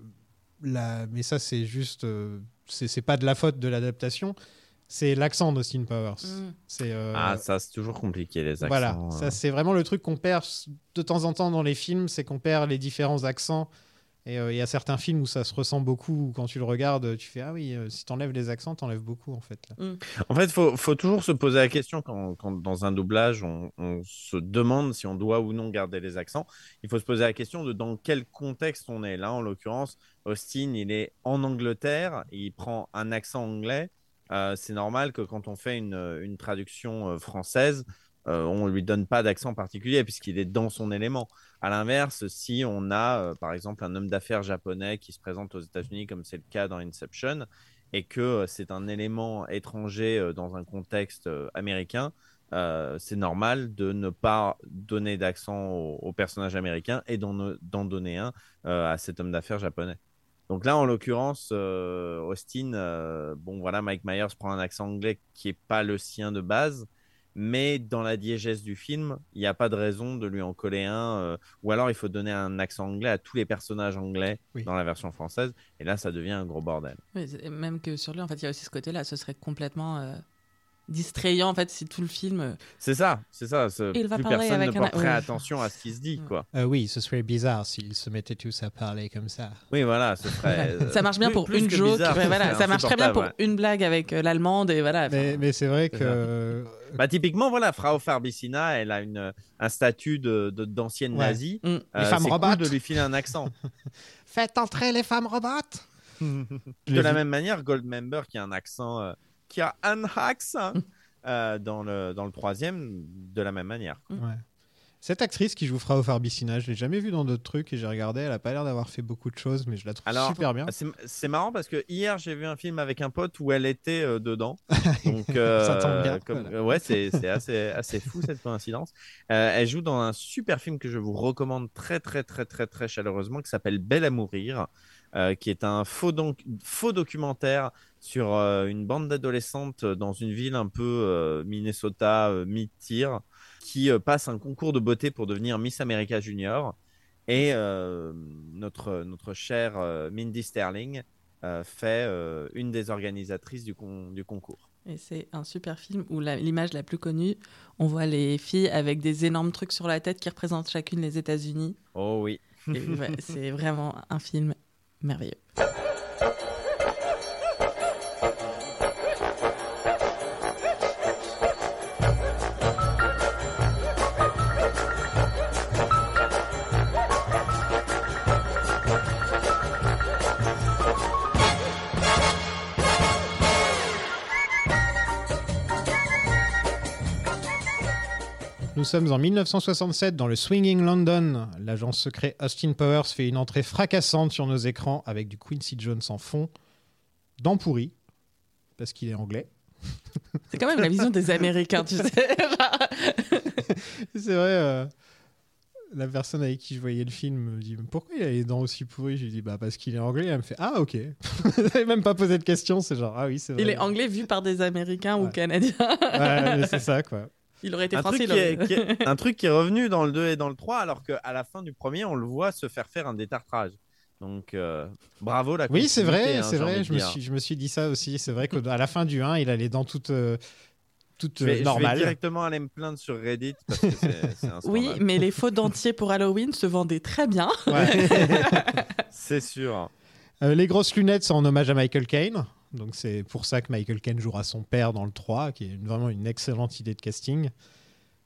la... mais ça c'est juste euh, c'est c'est pas de la faute de l'adaptation, c'est l'accent d'Austin Powers. Mm. C'est euh, Ah, ça, c'est toujours compliqué, les accents. voilà, euh. ça c'est vraiment le truc qu'on perd de temps en temps dans les films, c'est qu'on perd les différents accents. Et euh, il y a certains films où ça se ressent beaucoup, où quand tu le regardes, tu fais Ah oui, euh, si t'enlèves les accents, t'enlèves beaucoup en fait. là. En fait, il faut, faut toujours se poser la question quand, quand dans un doublage, on, on se demande si on doit ou non garder les accents. Il faut se poser la question de dans quel contexte on est. Là, en l'occurrence, Austin, il est en Angleterre, et il prend un accent anglais. Euh, c'est normal que quand on fait une, une traduction euh, française, euh, on ne lui donne pas d'accent particulier puisqu'il est dans son élément. À l'inverse, si on a, euh, par exemple, un homme d'affaires japonais qui se présente aux États-Unis, comme c'est le cas dans Inception, et que euh, c'est un élément étranger dans un contexte américain, c'est normal de ne pas donner d'accent au, au personnage américain et d'en donner un à cet homme d'affaires japonais. Donc là, en l'occurrence, Austin, bon voilà, Mike Myers prend un accent anglais qui n'est pas le sien de base, mais dans la diégèse du film, il n'y a pas de raison de lui en coller un. euh, ou alors, il faut donner un accent anglais à tous les personnages anglais Oui. dans la version française. Et là, ça devient un gros bordel. Oui, même que sur lui, en fait, il y a aussi ce côté-là. Ce serait complètement euh, distrayant, en fait, si tout le film. euh, C'est ça, c'est ça. ce- Il va plus personne avec ne un- porterait oui. attention à ce qui se dit, quoi. Euh, oui, ce serait bizarre s'ils se mettaient tous à parler comme ça. Oui, voilà, ce serait. euh, ça marche bien plus- pour plus une joke. bizarre, ouais, ce voilà, ça marche très bien pour une blague avec euh, l'allemande et voilà. Mais, mais c'est vrai que. Bah, typiquement, voilà, Frau Farbissina, elle a une, un statut de, de- d'ancienne Ouais. nazie. Mm. Euh, Les femmes c'est cool robots. de lui filer un accent. Faites entrer les femmes robots de la même manière, Goldmember qui a un accent, euh, qui a un accent euh, dans, le, dans le troisième, de la même manière. Ouais. Cette actrice qui joue Frau Farbissina, je l'ai jamais vue dans d'autres trucs et j'ai regardé, elle a pas l'air d'avoir fait beaucoup de choses, mais je la trouve Alors, super bien. C'est, marrant parce que hier j'ai vu un film avec un pote où elle était euh, dedans. Donc, euh, Ça tombe bien, comme- voilà. ouais, c'est, c'est assez, assez fou cette coïncidence. Euh, elle joue dans un super film que je vous recommande très très très très très chaleureusement qui s'appelle Belle à mourir, euh, qui est un faux, documentaire sur euh, une bande d'adolescentes dans une ville un peu euh, Minnesota euh, mi-tir qui euh, passe un concours de beauté pour devenir Miss America Junior. Et euh, notre, notre chère euh, Mindy Sterling euh, fait euh, une des organisatrices du, con- du concours. Et c'est un super film où l'image la plus connue, on voit les filles avec des énormes trucs sur la tête qui représentent chacune les États-Unis. Oh oui. Ouais, c'est vraiment un film merveilleux. Nous sommes en 1967 dans le Swinging London. L'agent secret Austin Powers fait une entrée fracassante sur nos écrans avec du Quincy Jones en fond, dans pourri, parce qu'il est anglais. C'est quand même la vision des Américains, tu sais. C'est vrai, euh, la personne avec qui je voyais le film me dit Pourquoi il a les dents aussi pourries Je lui dis Bah, parce qu'il est anglais. Elle me fait Ah, ok. J'avais même pas posé de question, c'est genre Ah oui, c'est vrai. Il est anglais vu par des Américains ou. Canadiens. Ouais, c'est ça, quoi. Il aurait été Un français. truc, il qui est, qui est- un truc qui est revenu dans le 2 et dans le 3, alors qu'à la fin du premier, on le voit se faire faire un détartrage. Donc, euh, bravo la Oui, c'est vrai, hein, c'est vrai. Je me, suis, je me suis dit ça aussi. C'est vrai qu'à la fin du 1, il a les dents toutes, euh, toutes Je vais, euh, je vais normales. directement aller me plaindre sur Reddit parce que c'est c'est un Oui, mais les faux dentiers pour Halloween se vendaient très bien. Ouais. C'est sûr. Euh, les grosses lunettes, c'est en hommage à Michael Caine. Donc c'est pour ça que Michael Caine jouera son père dans le 3, qui est une- vraiment une excellente idée de casting.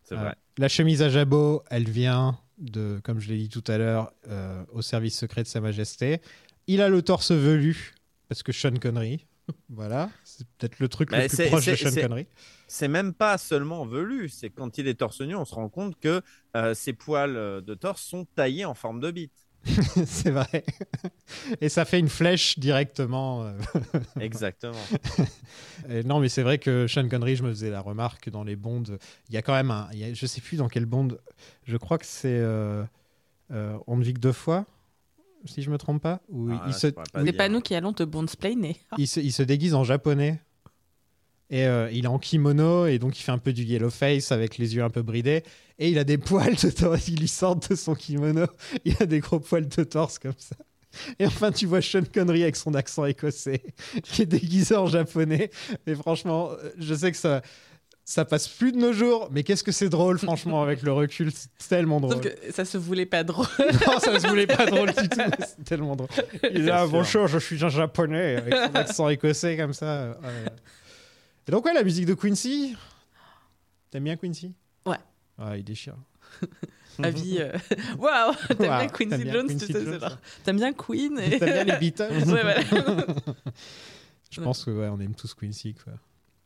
C'est Euh, vrai. la chemise à jabot, elle vient de, comme je l'ai dit tout à l'heure, euh, au service secret de Sa Majesté. Il a le torse velu, parce que Sean Connery. voilà, c'est peut-être le truc Mais le plus proche de Sean Connery. C'est même pas seulement velu, c'est quand il est torse nu, on se rend compte que euh, ses poils euh, de torse sont taillés en forme de bite. c'est vrai. Et ça fait une flèche directement. euh, Exactement. Et non, mais c'est vrai que Sean Connery, je me faisais la remarque dans les bonds. Il y a quand même un. il y a- je sais plus dans quel bond. Je crois que c'est. Euh, euh, On ne vit que deux fois, si je me trompe pas. Où Ah, il, se, pas C'est nous qui allons te bondsplainer. il, se, il se déguise en japonais. Et euh, il est en kimono et donc il fait un peu du yellow face avec les yeux un peu bridés. Et il a des poils de torse. Il lui sort de son kimono. Il a des gros poils de torse comme ça. Et enfin, tu vois Sean Connery avec son accent écossais, qui est déguisé en japonais. Et franchement, euh, je sais que ça, ça passe plus de nos jours, mais qu'est-ce que c'est drôle, franchement, avec le recul, c'est tellement drôle. Sauf que ça se voulait pas drôle. Non, ça se voulait pas drôle du tout, c'est tellement drôle. Il est là, bonjour, je suis un japonais, avec son accent écossais comme ça. ouais. Et donc, ouais, la musique de Quincy. T'aimes bien Quincy? Ouais. Ah, il déchire. Avis. euh, Waouh T'aimes bien Quincy bien Jones, Quincy tu sais, T'aimes bien Queen et... T'aimes bien les Beatles Ouais, voilà. Je pense que ouais, on aime tous Quincy, quoi.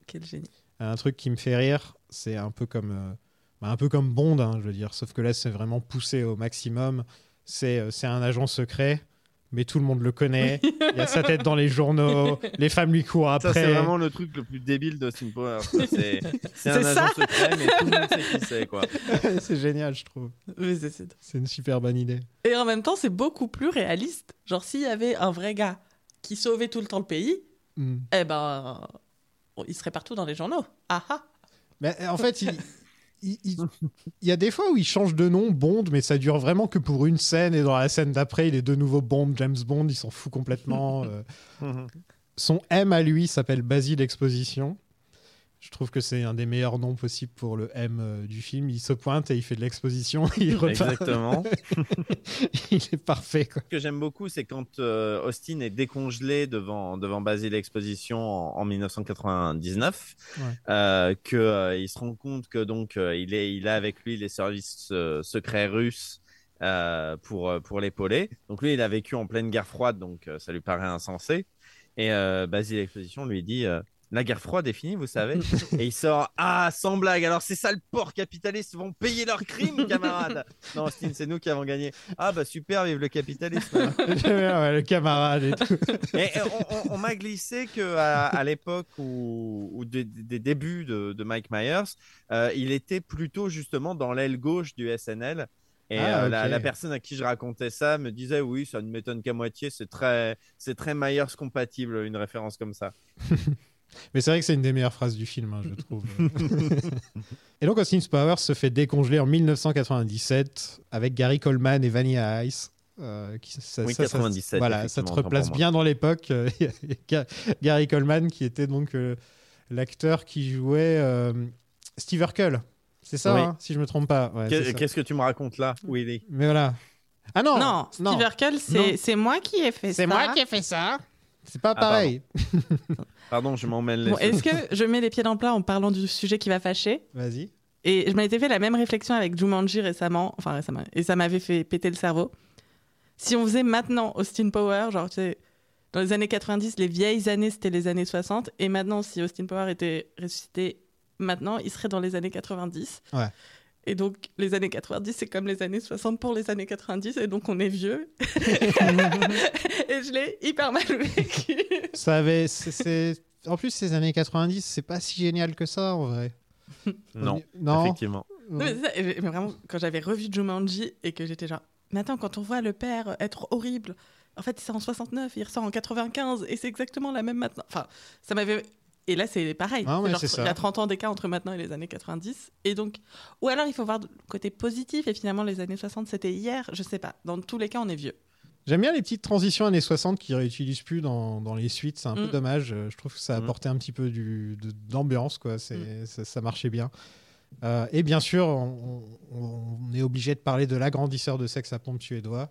Quel génie. Un truc qui me fait rire, c'est un peu comme, euh, bah, un peu comme Bond, hein, je veux dire. Sauf que là, c'est vraiment poussé au maximum. C'est, euh, c'est un agent secret, mais tout le monde le connaît. Il y a sa tête dans les journaux. Les femmes lui courent après. Ça, c'est vraiment le truc le plus débile d'Austin Powers. quoi. C'est un ça. agent secret, mais tout le monde sait qui c'est. quoi. c'est génial, je trouve. C'est- une super bonne idée. Et en même temps, c'est beaucoup plus réaliste. Genre, s'il y avait un vrai gars qui sauvait tout le temps le pays, Hmm. eh ben, il serait partout dans les journaux. Ah ah Mais en fait, il, il- il- il y a des fois où il change de nom, Bond, mais ça dure vraiment que pour une scène. Et dans la scène d'après, il est de nouveau Bond, James Bond. Il s'en fout complètement. euh. Son M à lui s'appelle Basile Exposition. Je trouve que c'est un des meilleurs noms possibles pour le M euh, du film. Il se pointe et il fait de l'exposition. Il repart. Exactement. il est parfait. Quoi. Ce que j'aime beaucoup, c'est quand euh, Austin est décongelé devant, devant Basile Exposition en, en 1999, Ouais. euh, que, euh, il se rend compte que donc euh, il, est, il a avec lui les services euh, secrets russes euh, pour, pour l'épauler. Donc lui, il a vécu en pleine guerre froide, donc euh, ça lui paraît insensé. Et euh, Basile Exposition lui dit euh, La guerre froide est finie, vous savez Et il sort Ah, sans blague, alors ces sales porcs capitalistes vont payer leurs crimes, camarades Non, Austin, c'est nous qui avons gagné. Ah, bah super, vive le capitalisme Ouais, le camarade et tout. et et on, on- on m'a glissé que à, à l'époque où, où des, des débuts de, de Mike Myers, euh, il était plutôt justement dans l'aile gauche du SNL. Et Ah, euh, la, la personne à qui je racontais ça me disait oui, ça ne m'étonne qu'à moitié, c'est très, c'est très Myers compatible une référence comme ça. Mais c'est vrai que c'est une des meilleures phrases du film, hein, je trouve. et donc Austin Powers se fait décongeler en 1997 avec Gary Coleman et Vanilla Ice. euh, qui, ça, Oui, ça- ça- 97, voilà, ça te replace bien dans l'époque. Euh, Gary Coleman qui était donc euh, l'acteur qui jouait euh, Steve Urkel. C'est ça, Oui. hein, si je me trompe pas. Ouais. Qu'est-ce que tu me racontes là, Willy? Mais voilà. Ah non, non, Steve Urkel, Non. c'est c'est moi qui ai fait ça. C'est moi qui ai fait ça. C'est pas Ah, pardon. pareil. Pardon, je m'en mêle les Bon. Est-ce que je mets les pieds dans le plat en parlant du sujet qui va fâcher Vas-y. Et je m'étais fait la même réflexion avec Jumanji récemment, enfin récemment, et ça m'avait fait péter le cerveau. Si on faisait maintenant Austin Power, genre, tu sais, dans les années 90, les vieilles années, c'était les années 60, et maintenant, si Austin Power était ressuscité maintenant, il serait dans les années 90. Ouais. Et donc, les années 90, c'est comme les années 60 pour les années 90, et donc on est vieux. et je l'ai hyper mal vécu. Ça avait, c'est- c'est- En plus, ces années 90, c'est pas si génial que ça, en vrai. Non, Non. effectivement. Non, mais, ça, vraiment, quand j'avais revu Jumanji et que j'étais genre, mais attends, quand on voit le père être horrible, en fait, c'est en 69, il ressort en 95, et c'est exactement la même maintenant. Enfin, ça m'avait. Et là, c'est pareil. Ah ouais, Genre, c'est il y a 30 ans d'écart entre maintenant et les années 90. Et donc, ou alors il faut voir le côté positif, et finalement, les années 60, c'était hier, je sais pas. Dans tous les cas, on est vieux. J'aime bien les petites transitions années 60 qu'ils réutilisent plus dans, dans les suites. C'est un peu Mm. dommage. Euh, Je trouve que ça Mm. apportait un petit peu d'ambiance. Quoi. Mm. ça, ça marchait bien. Euh, et bien sûr, on, on- on est obligé de parler de l'agrandisseur de sexe à pompe suédois,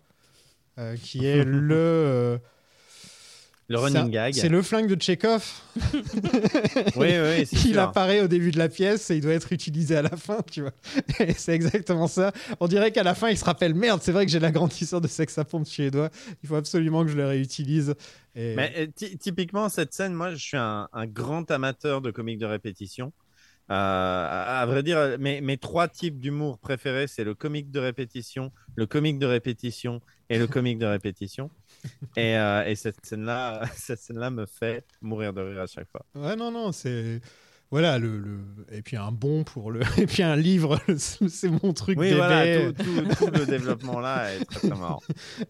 euh, qui est le. Le running un- gag. C'est le flingue de Tchekhov. Oui, oui, c'est Il sûr. apparaît au début de la pièce et il doit être utilisé à la fin, tu vois. C'est exactement ça. On dirait qu'à la fin, il se rappelle merde, c'est vrai que j'ai l'agrandisseur de sexe à pompe suédois. Il faut absolument que je le réutilise. Et... Mais euh, ty- typiquement, cette scène, moi, je suis un, un grand amateur de comiques de répétition. Euh, à, à vrai dire, mes, mes trois types d'humour préférés, c'est le comique de répétition, le comique de répétition et le comique de répétition. Et, euh, et cette scène-là, cette scène-là me fait mourir de rire à chaque fois. Ouais, non, non, c'est. Voilà, le, le- et puis un bon pour le. Et puis un livre, c'est mon truc Oui, bébé. voilà, tout, tout- tout le développement là est très très marrant.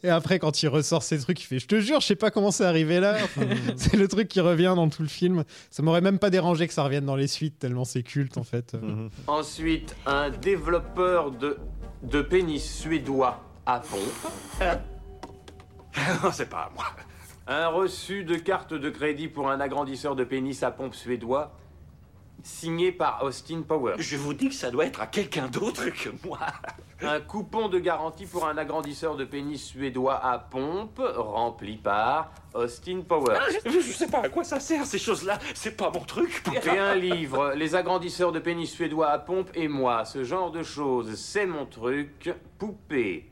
Et après, quand il ressort ces trucs, il fait Je te jure, je sais pas comment c'est arrivé là. Enfin, c'est le truc qui revient dans tout le film. Ça m'aurait même pas dérangé que ça revienne dans les suites, tellement c'est culte en fait. Mhm. Ensuite, un développeur de, de pénis suédois à pompe. Non, c'est pas à moi. Un reçu de carte de crédit pour un agrandisseur de pénis à pompe suédois signé par Austin Powers. Je vous dis que ça doit être à quelqu'un d'autre que moi. Un coupon de garantie pour un agrandisseur de pénis suédois à pompe rempli par Austin Powers. Je, je sais pas à quoi ça sert, ces choses-là. C'est pas mon truc. Et un livre, Les agrandisseurs de pénis suédois à pompe et moi, ce genre de choses, c'est mon truc, poupée,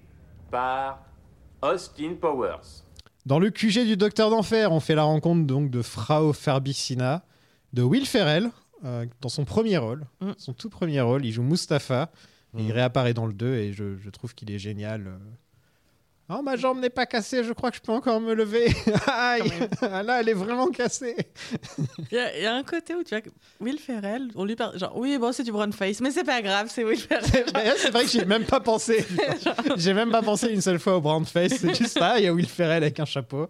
par Austin Powers. Dans le QG du Docteur d'Enfer, on fait la rencontre donc de Frau Farbissina, de Will Ferrell, euh, dans son premier rôle, Mm. son tout premier rôle. Il joue Mustapha, et il Mm. réapparaît dans le 2, et je, je trouve qu'il est génial. euh. Oh, ma jambe n'est pas cassée, je crois que je peux encore me lever. Aïe Là, elle est vraiment cassée. Il y, a- il y a un côté où tu vois que Will Ferrell, on lui parle genre oui bon c'est du brown face, mais c'est pas grave, c'est Will Ferrell. C'est vrai que j'ai même pas pensé. J'ai même pas pensé une seule fois au brown face. C'est juste ça, il y a Will Ferrell avec un chapeau.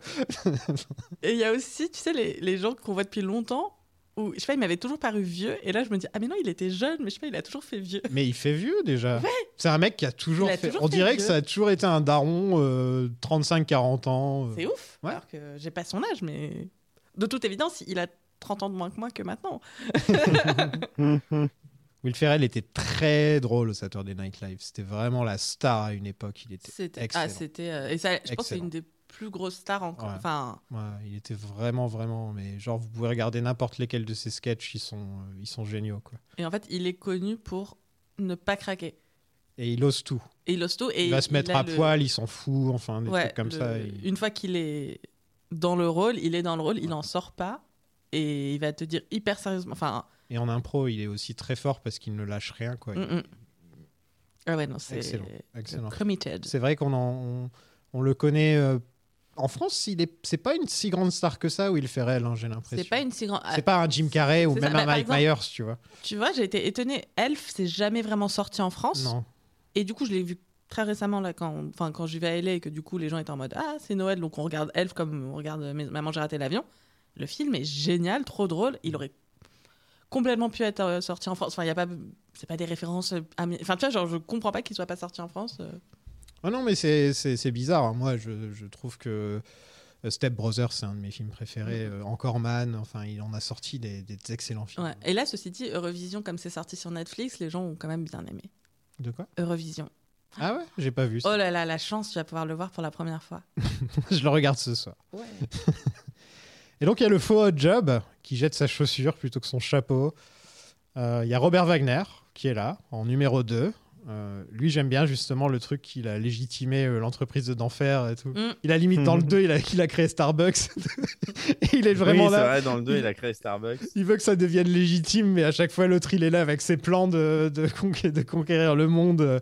Et il y a aussi, tu sais, les, les gens qu'on voit depuis longtemps, où, je sais pas, il m'avait toujours paru vieux. Et là, je me dis, ah, mais non, il était jeune, mais je sais pas, il a toujours fait vieux. Mais il fait vieux déjà. C'est un mec qui a toujours Il a fait. toujours on fait dirait que ça a toujours été un daron euh, 35-40 ans. euh. C'est ouf. Ouais. Alors que j'ai pas son âge, mais de toute évidence, il a 30 ans de moins que moi que maintenant. Will Ferrell était très drôle au Saturday Night Live. C'était vraiment la star à une époque. Il était C'était, excellent. ah, c'était, euh, et ça, je pense que c'est une des plus grosses stars encore. Ouais. Enfin, Ouais, il était vraiment, vraiment. Mais genre, vous pouvez regarder n'importe lesquels de ses sketchs, ils sont, euh, ils sont géniaux. Quoi. et en fait, il est connu pour ne pas craquer. Et il ose tout. Et il ose tout. Et il va se mettre à le- poil, il s'en fout, enfin, des Ouais, trucs comme le- ça. il- Une fois qu'il est dans le rôle, il est dans le rôle, il en sort pas. Et il va te dire hyper sérieusement. Enfin, Et en impro, il est aussi très fort parce qu'il ne lâche rien. Quoi. mm, mm. ah ouais, non, c'est Excellent, excellent. C'est vrai qu'on on, on le connaît. euh, en France, il est, c'est pas une si grande star que ça, Will Ferrell, hein, j'ai l'impression. C'est pas une si grande. C'est pas un Jim Carrey ou même ça. un Bah, Mike exemple- Myers, tu vois. Tu vois, j'ai été étonnée. Elf, c'est jamais vraiment sorti en France. Non. Et du coup, je l'ai vu très récemment là quand, enfin, quand j'y vais à LA et que du coup les gens étaient en mode ah c'est Noël donc on regarde Elf comme on regarde Maman j'ai raté l'avion. Le film est génial, trop drôle. Il aurait complètement pu être euh, sorti en France. Enfin, il y a pas, c'est pas des références. euh, Enfin, tu vois, genre je comprends pas qu'il soit pas sorti en France. Ah non, mais c'est, bizarre. Moi, je, je trouve que euh, Step Brothers, c'est un de mes films préférés. Euh, Encore Man, enfin, il en a sorti des, des excellents films. Ouais. Et là, ceci dit, Eurovision comme c'est sorti sur Netflix, les gens ont quand même bien aimé. De quoi? Eurovision. Ah ouais? J'ai pas vu ça. Oh là là, la chance, tu vas pouvoir le voir pour la première fois. je le regarde ce soir. Ouais. Et donc, il y a le faux hot job qui jette sa chaussure plutôt que son chapeau. Euh, Il y a Robert Wagner qui est là, en numéro 2. Euh, lui, j'aime bien justement le truc qu'il a légitimé euh, l'entreprise d'enfer et tout. Mm. Il a limite dans le 2, il a, il a créé Starbucks. et il est vraiment oui, c'est là. vrai, dans le 2, il a créé Starbucks. Il veut que ça devienne légitime, mais à chaque fois, l'autre, il est là avec ses plans de, de, conqué- de conquérir le monde.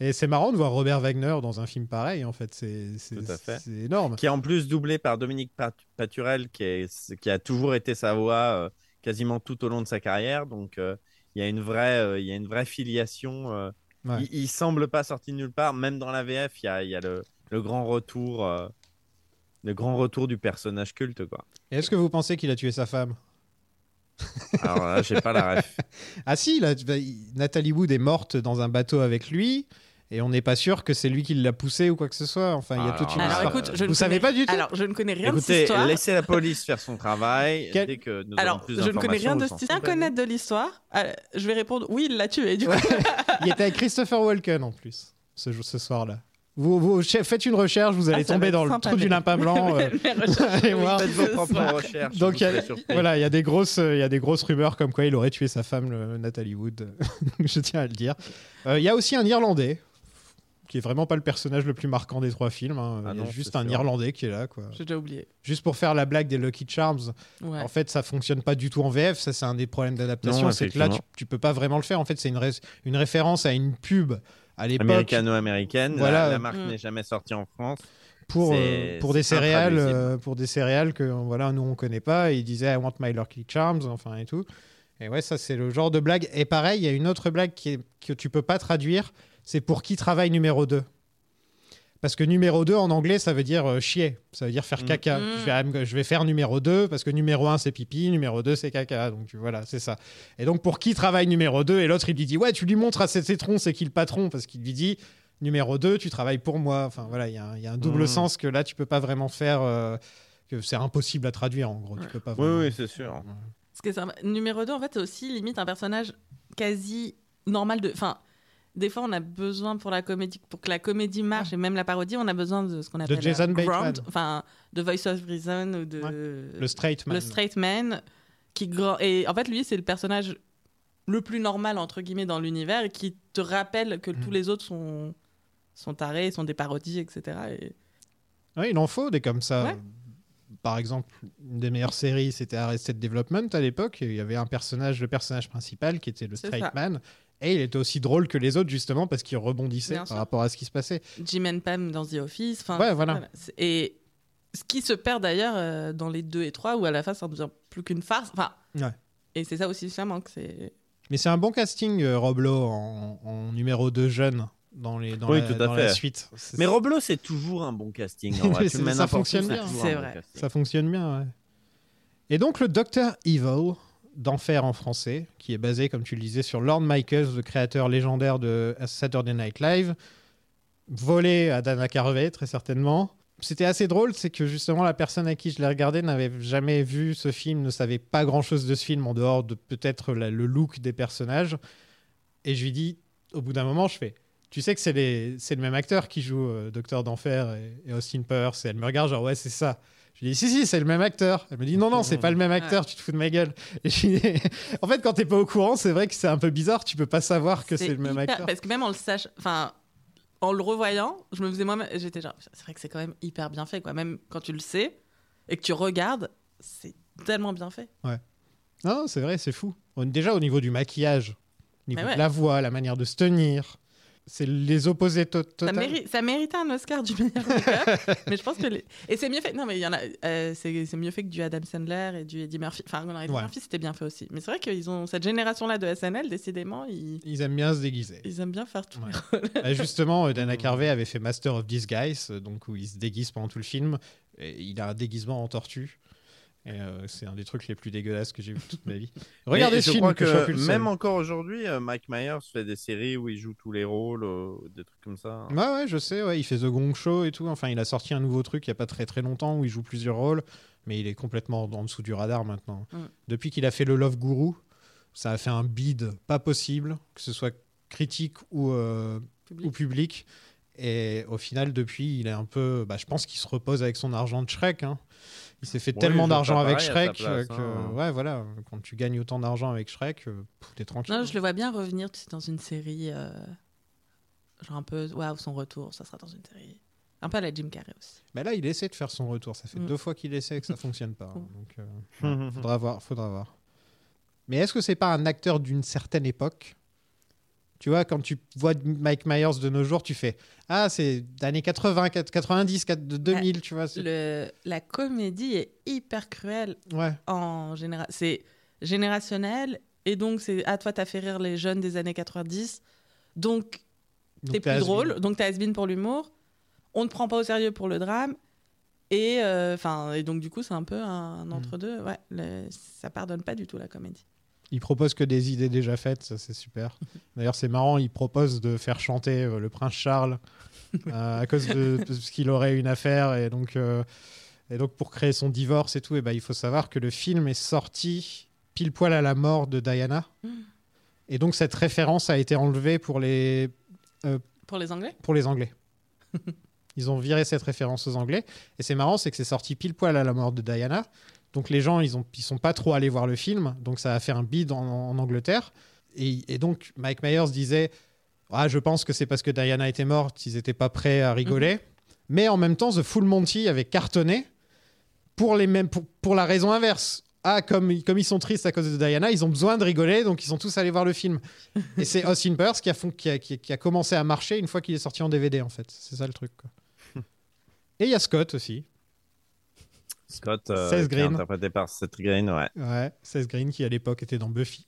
Et c'est marrant de voir Robert Wagner dans un film pareil, en fait. C'est énorme. Qui est en plus doublé par Dominique Pat- Paturel, qui, est, qui a toujours été sa voix euh, quasiment tout au long de sa carrière. Donc, euh, il y a une vraie, euh, il y a une vraie filiation. Ouais. il, il semble pas sorti de nulle part. Même dans la VF, il y a, y a le, le grand retour, euh, le grand retour du personnage culte, quoi. Est-ce que vous pensez qu'il a tué sa femme? Alors là, j'ai pas la ref. Ah si, là, il- Nathalie Wood est morte dans un bateau avec lui, et on n'est pas sûr que c'est lui qui l'a poussé ou quoi que ce soit. Enfin, il y a toute une Alors histoire. écoute, je ne Vous savez connais- pas du tout Alors je ne connais rien de cette histoire. laissez la police faire son travail. Quel- Dès que nous Alors, plus je ne connais rien de d'informations, ce vous Bien connaître de l'histoire, euh, je vais répondre oui, il l'a tué. Du coup, Il était avec Christopher Walken en plus, ce, jour- ce soir-là. Vous, vous faites une recherche, vous allez Ah, va tomber dans le trou du lapin blanc. euh, allez voir. Faites vos propres recherches. Donc vous il y, a, voilà, il y a des grosses, euh, il y a des grosses rumeurs comme quoi il aurait tué sa femme, le- Nathalie Wood. Je tiens à le dire. Euh, Il y a aussi un Irlandais qui est vraiment pas le personnage le plus marquant des trois films. hein. Ah il y a non, juste un sûr. Irlandais qui est là, quoi. J'ai déjà oublié. Juste pour faire la blague des Lucky Charms. Ouais. En fait, ça fonctionne pas du tout en VF. Ça, c'est un des problèmes d'adaptation. C'est que là, tu, tu peux pas vraiment le faire. En fait, c'est une, ré- une référence à une pub à l'époque Américano-américaine. Voilà. La, la marque Mm. n'est jamais sortie en France. pour, euh, pour des céréales, euh, pour des céréales que voilà, nous on connaît pas. Et il disait I want my Lucky Charms, enfin et tout. Et ouais, ça c'est le genre de blague. Et pareil, il y a une autre blague qui est, que tu peux pas traduire. C'est pour qui travaille numéro 2 Parce que numéro 2 en anglais, ça veut dire euh, chier. Ça veut dire faire Mm. caca. Mm. Je, vais, je vais faire numéro 2 parce que numéro 1 c'est pipi, numéro 2 c'est caca. Donc voilà, c'est ça. Et donc pour qui travaille numéro 2 Et l'autre il lui dit Ouais, tu lui montres à cet étron, c'est qui le patron? Parce qu'il lui dit Numéro 2, tu travailles pour moi. Enfin voilà, il y, a un- il y a un double Mm. sens que là tu peux pas vraiment faire. euh, que c'est impossible à traduire en gros. Tu peux pas Oui, vraiment- oui, c'est sûr. Sympa- Numéro 2, en fait, c'est aussi limite un personnage quasi normal de. Enfin, des fois, on a besoin pour la comédie, pour que la comédie marche et même la parodie, on a besoin de ce qu'on appelle Jason Bateman. ground, enfin, de Voice of Reason ou de Le straight man. le straight man qui et en fait lui c'est le personnage le plus normal entre guillemets dans l'univers et qui te rappelle que Mm. tous les autres sont sont tarés, sont des parodies, etc. Et... Ouais, il en faut des comme ça. Ouais. Par exemple, une des meilleures séries, c'était Arrested Development à l'époque. et Il y avait un personnage, le personnage principal, qui était le straight man. Et il était aussi drôle que les autres, justement, parce qu'il rebondissait Bien par sûr. rapport à ce qui se passait. Jim and Pam dans The Office. enfin, Ouais, voilà. Et ce qui se perd d'ailleurs euh, dans les 2 et 3 où à la fin ça ne devient plus qu'une farce. Enfin, Ouais. et c'est ça aussi ça manque. C'est Mais c'est un bon casting, euh, Rob Lowe, en, en numéro 2 jeune dans, les, dans, Oui, la, tout à dans la fait. suite. Mais Roblo, c'est toujours un bon casting. vrai. Ça fonctionne bien. vrai. casting. Ça fonctionne bien, ouais. Et donc, le Docteur Evil, d'enfer en français, qui est basé, comme tu le disais, sur Lorne Michaels, le créateur légendaire de Saturday Night Live, volé à Dana Carvey, très certainement. C'était assez drôle, c'est que justement la personne à qui je l'ai regardé n'avait jamais vu ce film, ne savait pas grand-chose de ce film en dehors de peut-être le look des personnages. Et je lui dis, au bout d'un moment, je fais, tu sais que c'est le même acteur qui joue euh, Docteur d'Enfer et, et Austin Powers. Et elle me regarde genre, ouais, c'est ça. Je lui dis, si, si, c'est le même acteur. Elle me dit, non, non, c'est pas le même acteur, tu te fous de ma gueule. Et je lui dis- en fait, quand t'es pas au courant, c'est vrai que c'est un peu bizarre, tu peux pas savoir que c'est le même hyper- acteur. Parce que même en le sach... enfin, en le revoyant, je me faisais moi-même, j'étais genre, c'est vrai que c'est quand même hyper bien fait, quoi. Même quand tu le sais et que tu regardes, c'est tellement bien fait. Non, non, c'est vrai, c'est fou. On- Déjà au niveau du maquillage, au niveau ouais. de la voix, la manière de se tenir, c'est les opposés to- Ça, ça méritait un Oscar du meilleur make-up, mais je pense que les... et c'est mieux fait. Non, mais il y en a, euh, c'est mieux fait que du Adam Sandler et du Eddie Murphy. Enfin, Eddie Ouais. Murphy c'était bien fait aussi. Mais c'est vrai qu'ils ont cette génération-là de SNL, décidément, ils, Ils aiment bien se déguiser. ils aiment bien faire tout. Ouais. Euh, Justement, euh, Dana Carvey avait fait Master of Disguise, euh, donc où il se déguise pendant tout le film. Et il a un déguisement en tortue. Et euh, c'est un des trucs les plus dégueulasses que j'ai vu toute ma vie. Regardez Mais ce je film crois que, je même encore aujourd'hui, euh, Mike Myers fait des séries où il joue tous les rôles, euh, des trucs comme ça. Ouais, ouais, je sais, ouais, il fait The Gong Show et tout. Enfin, il a sorti un nouveau truc il n'y a pas très très longtemps où il joue plusieurs rôles, mais il est complètement en dessous du radar maintenant. Mm. Depuis qu'il a fait le Love Guru, ça a fait un bid pas possible, que ce soit critique ou, euh, Public. ou public. Et au final, depuis, il est un peu. Bah, je pense qu'il se repose avec son argent de Shrek. hein. Il s'est fait tellement d'argent avec Shrek sa place, que. hein. Ouais, voilà. Quand tu gagnes autant d'argent avec Shrek, euh, t'es tranquille. Non, je le vois bien revenir tu sais, dans une série, euh, genre un peu, waouh, son retour, ça sera dans une série. Un peu à la Jim Carrey aussi. Mais là, il essaie de faire son retour. Ça fait Mm. deux fois qu'il essaie et que ça fonctionne pas. hein. Donc, euh, faudra voir, faudra voir. Mais est-ce que c'est pas un acteur d'une certaine époque? Tu vois, quand tu vois Mike Myers de nos jours, tu fais Ah, c'est d'années 80, 90, 2000, tu vois. Le, la comédie est hyper cruelle Ouais. en général. C'est générationnel et donc c'est à toi t'as fait rire les jeunes des années 90. Donc t'es plus drôle, donc t'es has pour l'humour. On ne prend pas au sérieux pour le drame. Et, euh, et donc, du coup, c'est un peu un, Mm. entre-deux. Ouais, le- ça pardonne pas du tout la comédie. Il propose que des idées déjà faites, ça c'est super. D'ailleurs, c'est marrant, il propose de faire chanter euh, le prince Charles euh, à cause de parce qu'il aurait une affaire et donc euh, et donc pour créer son divorce et tout, et ben il faut savoir que le film est sorti pile poil à la mort de Diana. Et donc cette référence a été enlevée pour les Pour les Anglais? pour les Anglais. Ils ont viré cette référence aux Anglais. Et c'est marrant, c'est que c'est sorti pile poil à la mort de Diana. Donc les gens, ils ils sont pas trop allés voir le film. Donc ça a fait un bid en, en Angleterre. Et, et donc Mike Myers disait, ah, je pense que c'est parce que Diana était morte, ils étaient pas prêts à rigoler. Mais en même temps, The Full Monty avait cartonné pour les mêmes, pour, pour la raison inverse. Ah, comme, comme ils sont tristes à cause de Diana, ils ont besoin de rigoler, donc ils sont tous allés voir le film. Et c'est Austin Powers qui a, qui, a, qui a- qui a commencé à marcher une fois qu'il est sorti en DVD, en fait. C'est ça le truc. quoi. Et il y a Scott aussi. Scott, euh, 16 qui est Green. interprété par Seth Green, ouais. Ouais, Seth Green qui à l'époque était dans Buffy.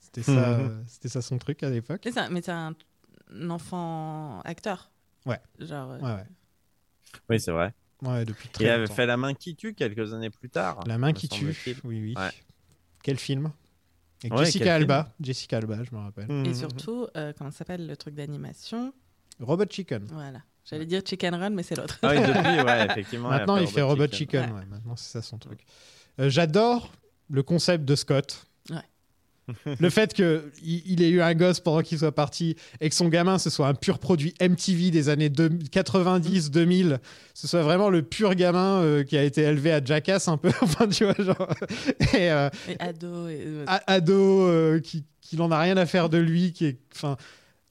C'était ça, euh, c'était ça son truc à l'époque. Mais c'est un, mais c'est un, un enfant acteur. Ouais. Genre. euh, Ouais, ouais. Oui, c'est vrai. Ouais, depuis très Il avait fait La main qui tue quelques années plus tard. La main qui tue. Oui, oui. Ouais. Quel film? Avec Ouais, Jessica quel Alba. Jessica Alba, je me rappelle. Mhm. Et surtout, euh, comment ça s'appelle le truc d'animation? Robot Chicken. Voilà. J'allais dire Chicken Run, mais c'est l'autre. Ah oui, depuis, ouais, effectivement. Maintenant, il fait Robot Chicken. Chicken. ouais, maintenant, c'est ça son truc. Euh, J'adore le concept de Scott. Ouais. Le fait qu'il il ait eu un gosse pendant qu'il soit parti et que son gamin ce soit un pur produit MTV des années 90-2000, ce soit vraiment le pur gamin euh, qui a été élevé à Jackass un peu, enfin tu vois, genre, et, euh, Et ado. Et, ado euh, qui, qui n'en a rien à faire de lui, qui est, enfin,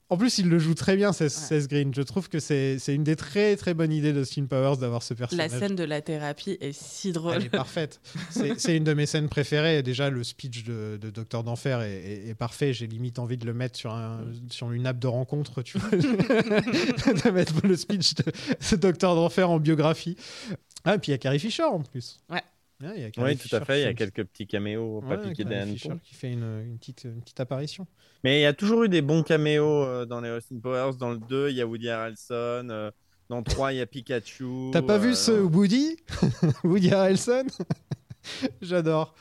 en plus il le joue très bien, Seth Green. Je trouve que c'est une des très très bonnes idées d'Austin Powers d'avoir ce la personnage. scène de la thérapie est si drôle. Elle est parfaite. C'est c'est une de mes scènes préférées. Déjà, le speech de, de Docteur d'Enfer est, est- est parfait. J'ai limite envie de le mettre sur, un, sur une app de rencontre, tu vois. de mettre le speech de, de Docteur d'Enfer en biographie. Ah, et puis il y a Carrie Fisher en plus. Ouais. Ouais, il y a Carrie Oui, tout à fait. Il y a quelques petits caméos pas Ouais, piqués des Fisher hannetons. qui fait une, une petite, une petite apparition. Mais il y a toujours eu des bons caméos euh, dans les Austin Powers. Dans le 2, il y a Woody Harrelson. euh, dans le 3, il y a Pikachu. T'as pas euh, vu ce Woody? Woody Harrelson? J'adore.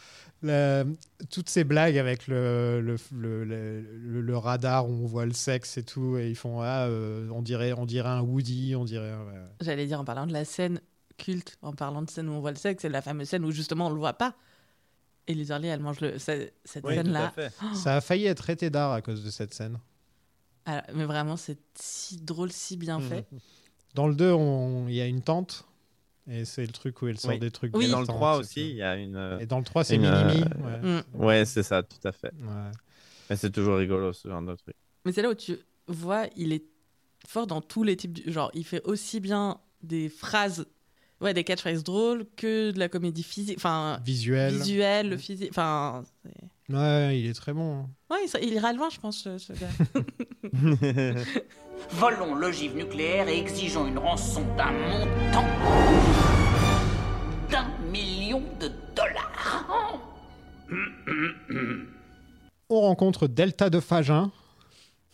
La- toutes ces blagues avec le, le, le, le- le- le radar où on voit le sexe et tout, et ils font ah, euh, on dirait on dirait un Woody, on dirait. ouais. J'allais dire en parlant de la scène culte, en parlant de scène où on voit le sexe, c'est la fameuse scène où justement on le voit pas. Et Liz Hurley, elle mange le. ce- Cette Oui, scène-là. Ça a failli être traité d'art à cause de cette scène. Alors, mais vraiment, c'est si drôle, si bien fait. Dans le 2, on- il y a une tente, et c'est le truc où elle sort Oui. des trucs. Oui. Et dans le glissants, 3 c'est aussi, il y a une. euh, Et dans le 3, c'est une, Minimi. euh, ouais. Mm. Ouais, c'est ça, tout à fait. Ouais. Mais c'est toujours rigolo ce genre de truc. Mais c'est là où tu vois, il est fort dans tous les types. Du... Genre, il fait aussi bien des phrases, ouais, des catchphrases drôles que de la comédie physique. Enfin, Visuel. visuel, le physique. Enfin, Ouais, il est très bon. hein. ouais, il, il ira loin, je pense, ce, ce gars. Volons l'ogive nucléaire et exigeons une rançon d'un montant d'un million de dollars. On rencontre Delta de Fagin,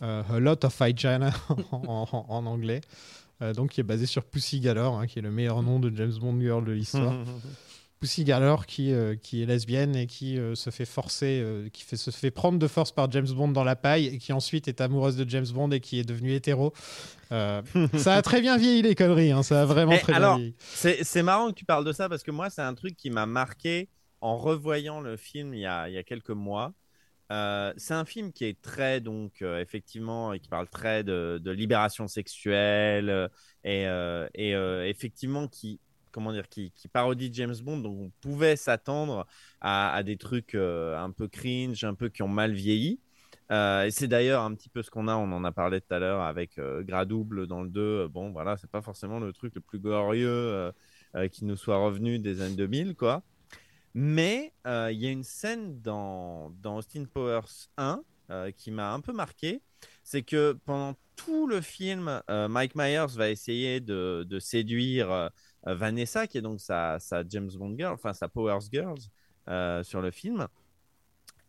euh, A Lot of Fagin en, en- en anglais, euh, donc qui est basé sur Pussy Galore, hein, qui est le meilleur nom de James Bond girl de l'histoire. Pussy Galore qui, euh, qui est lesbienne et qui euh, se fait forcer, euh, qui fait, se fait prendre de force par James Bond dans la paille et qui ensuite est amoureuse de James Bond et qui est devenue hétéro. Euh, ça a très bien vieilli les conneries, hein, ça a vraiment très alors, bien vieilli. C'est c'est marrant que tu parles de ça parce que moi, c'est un truc qui m'a marqué en revoyant le film il y a, il y a quelques mois. Euh, c'est un film qui est très, donc, euh, effectivement, et qui parle très de, libération sexuelle euh, et, euh, euh, effectivement qui, comment dire, qui, parodie James Bond. Donc, on pouvait s'attendre à, des trucs euh, un peu cringe, un peu qui ont mal vieilli. Euh, et c'est d'ailleurs un petit peu ce qu'on a, on en a parlé tout à l'heure avec euh, Gras Double dans le 2. Bon, voilà, c'est pas forcément le truc le plus glorieux euh, euh, qui nous soit revenu des années 2000, quoi. Mais euh, il y a une scène dans, dans Austin Powers 1 euh, qui m'a un peu marqué. C'est que pendant tout le film, euh, Mike Myers va essayer de, de séduire Vanessa, qui est donc sa, sa James Bond girl, enfin sa Powers Girls sur le film.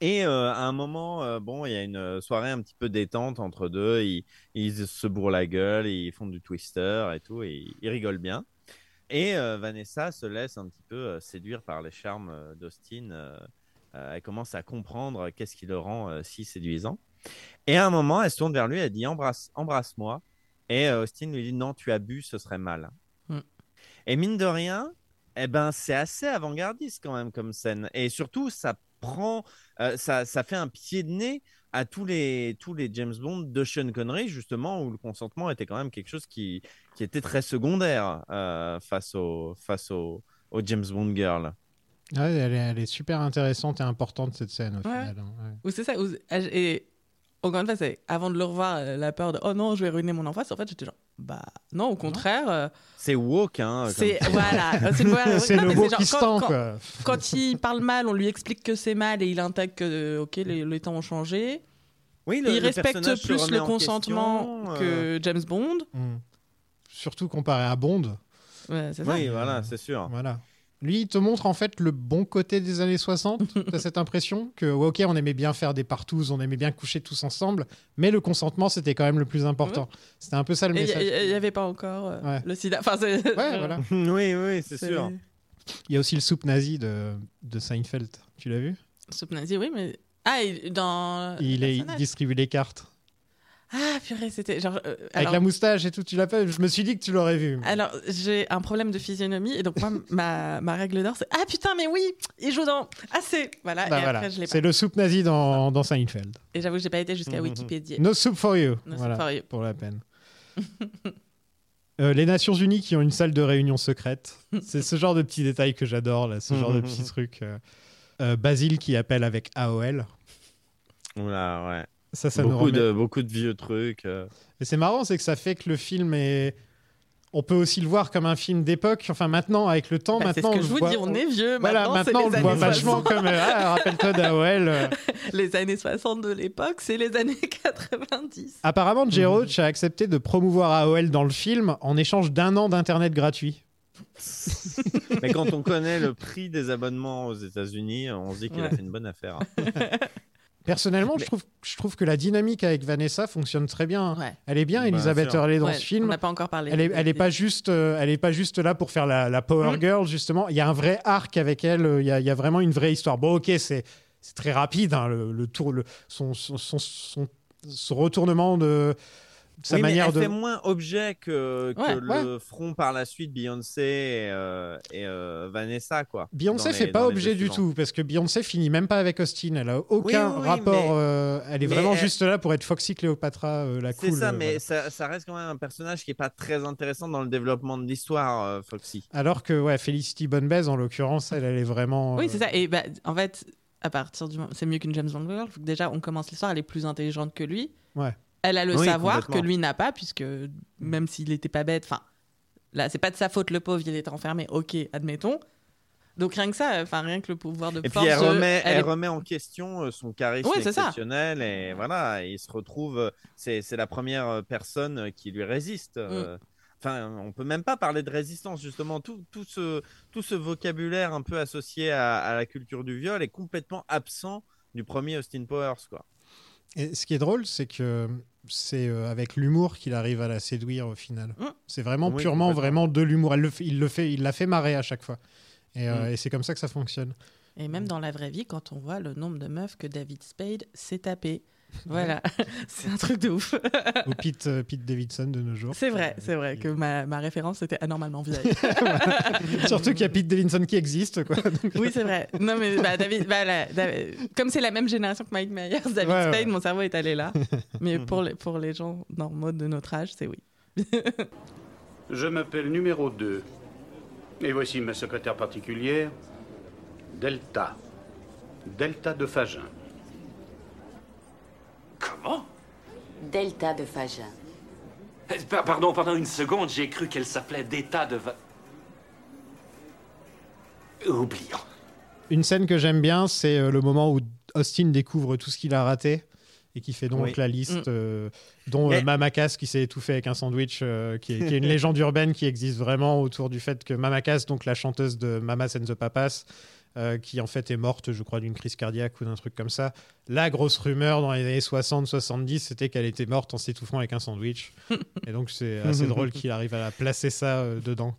Et à un moment, bon, il y a une soirée un petit peu détente entre deux. Ils, ils se bourrent la gueule, ils font du twister et tout, et ils rigolent bien. Et euh, Vanessa se laisse un petit peu euh, séduire par les charmes euh, d'Austin. elle commence à comprendre qu'est-ce qui le rend si séduisant. Et à un moment, elle se tourne vers lui, elle dit embrasse, embrasse-moi. Et Austin lui dit non, tu as bu, ce serait mal. Mm. Et mine de rien, eh ben, c'est assez avant-gardiste quand même comme scène. Et surtout, ça prend, euh, ça, ça fait un pied de nez à tous les, tous les James Bond de Sean Connery, justement, où le consentement était quand même quelque chose qui, qui était très secondaire euh, face, au, face au, au James Bond Girl. Ouais, elle, est, elle est super intéressante et importante cette scène au Ouais. final. hein, ouais. Ou c'est ça. ou- et encore une fois, c'est avant de le revoir, euh, la peur de oh non, je vais ruiner mon enfance. En fait, j'étais genre bah non, au contraire. euh, C'est woke, hein. c'est voilà, c'est le qui se quand- quoi. Quand il parle mal, on lui explique que c'est mal et il intègre que euh, ok, les, les temps ont changé. Oui, il le respecte personnage se plus le en consentement question, que James Bond. Mm. Surtout comparé à Bond. Ouais, c'est ça. Oui, voilà, c'est sûr. Voilà. Lui, il te montre en fait le bon côté des années 60. T'as cette impression que, ouais, ok, on aimait bien faire des partous, on aimait bien coucher tous ensemble, mais le consentement, c'était quand même le plus important. C'était un peu ça le Et message. il n'y avait pas encore euh, Ouais. le sida. Enfin, Ouais, voilà. oui, oui, c'est sûr. Il y a aussi le soupe nazi de, de Seinfeld. Tu l'as vu? Soupe nazi, oui, mais. Ah, il- dans. il, est, distribue les cartes. Ah, purée, c'était. Genre, euh, Avec alors- la moustache et tout, tu l'as pas Je me suis dit que tu l'aurais vu. Alors, j'ai un problème de physionomie et donc moi, ma, ma règle d'or, c'est Ah putain, mais oui, il joue dans. Ah, c'est. Voilà, Bah et voilà. après, je l'ai pas. C'est le soupe nazi dans, dans Seinfeld. Et j'avoue que j'ai pas été jusqu'à Wikipédia. No soup for you. No soup voilà, for you. pour la peine. Euh, les Nations Unies qui ont une salle de réunion secrète. C'est ce genre de petits détails que j'adore, là, ce genre de petits trucs. euh. Euh, Basile qui appelle avec AOL. Oula, ouais. Ça, ça nous beaucoup, remet- de, beaucoup de vieux trucs. euh. Et c'est marrant, c'est que ça fait que le film est. On peut aussi le voir comme un film d'époque. Enfin, maintenant, avec le temps, Bah, c'est ce maintenant. que on je vous voit- dis, on est vieux. Voilà, maintenant, maintenant, on le voit années vachement 60. comme. Ah, rappelle-toi d'AOL. euh. Les années 60 de l'époque, c'est les années 90. Apparemment, Jay Roach a accepté de promouvoir AOL dans le film en échange d'un an d'internet gratuit. Mais quand on connaît le prix des abonnements aux États-Unis, on se dit qu'il a fait une bonne affaire. Personnellement, Mais- je, trouve, je trouve que la dynamique avec Vanessa fonctionne très bien. Ouais. Elle est bien, Bah, Elisabeth. Hurley, dans Ouais, ce On film. n'a pas encore parlé. Elle est, elle est pas juste, euh, elle est pas juste là pour faire la, la power Mm. girl justement. Il y a un vrai arc avec elle. euh, Il y a, il y a vraiment une vraie histoire. Bon, ok, c'est c'est très rapide hein, le, le tour, le, son, son, son, son- son retournement de sa Oui, mais manière elle de. fait moins objet que, que Ouais, le front par la suite Beyoncé et, euh, et, euh, Vanessa quoi. Beyoncé dans fait les- pas les objet du tout parce que Beyoncé finit même pas avec Austin. Elle a aucun Oui, oui, oui, rapport. mais- euh, elle est mais vraiment elle- juste là pour être Foxy Cléopatra, euh, la C'est cool. ça, euh, mais voilà. ça, ça reste quand même un personnage qui est pas très intéressant dans le développement de l'histoire, euh, Foxy. Alors que ouais, Felicity Bonebez en l'occurrence, elle, elle est vraiment. Oui, c'est ça. Et bah, en fait, à partir du moment, c'est mieux qu'une James Bond girl. faut que Déjà, on commence l'histoire, elle est plus intelligente que lui. Ouais. Elle a le Oui, savoir que lui n'a pas, puisque même s'il était pas bête, enfin, là, c'est pas de sa faute, le pauvre, il était enfermé. Ok, admettons. Donc rien que ça, enfin rien que le pouvoir de Et puis force. elle de- remet, elle elle est- remet en question euh, son charisme ça. exceptionnel et voilà, il se retrouve, euh, c'est c'est la première euh, personne euh, qui lui résiste. Mm. euh. Enfin, on peut même pas parler de résistance justement. Tout, tout ce tout ce vocabulaire un peu associé à, à la culture du viol est complètement absent du premier Austin Powers quoi. Et ce qui est drôle, c'est que c'est euh, avec l'humour qu'il arrive à la séduire au final. Mm. C'est vraiment Oui, purement, vraiment de l'humour. Elle le fait- Il le fait, il la fait marrer à chaque fois. Et, euh, Mm. et c'est comme ça que ça fonctionne. Et même dans la vraie vie, quand on voit le nombre de meufs que David Spade s'est tapé. Voilà, c'est un truc de ouf. Ou Pete, euh, Pete Davidson de nos jours. C'est vrai, c'est vrai que ma, ma référence était anormalement vieille. Surtout qu'il y a Pete Davidson qui existe. Quoi. Donc, oui, c'est vrai. Non, mais bah, David, bah, là, David- comme c'est la même génération que Mike Myers, David Ouais, Spade, ouais. mon cerveau est allé là. Mais pour les, pour les gens normaux de notre âge, c'est oui. Je m'appelle numéro 2. Et voici ma secrétaire particulière, Delta. Delta de Fagin. Comment Delta de Fagin. Eh, pa- Pardon, pendant une seconde, j'ai cru qu'elle s'appelait D'état de va... Oublions. Une scène que j'aime bien, c'est euh, le moment où Austin découvre tout ce qu'il a raté et qui fait donc Oui. la liste, Mm. euh, dont euh, Mais- Mama Cass qui s'est étouffée avec un sandwich, euh, qui, est, qui est une légende urbaine qui existe vraiment autour du fait que Mama Cass, donc la chanteuse de Mamas and the Papas, euh, qui en fait est morte, je crois, d'une crise cardiaque ou d'un truc comme ça. La grosse rumeur dans les années 60-70, c'était qu'elle était morte en s'étouffant avec un sandwich. et donc c'est assez drôle qu'il arrive à placer ça euh, dedans.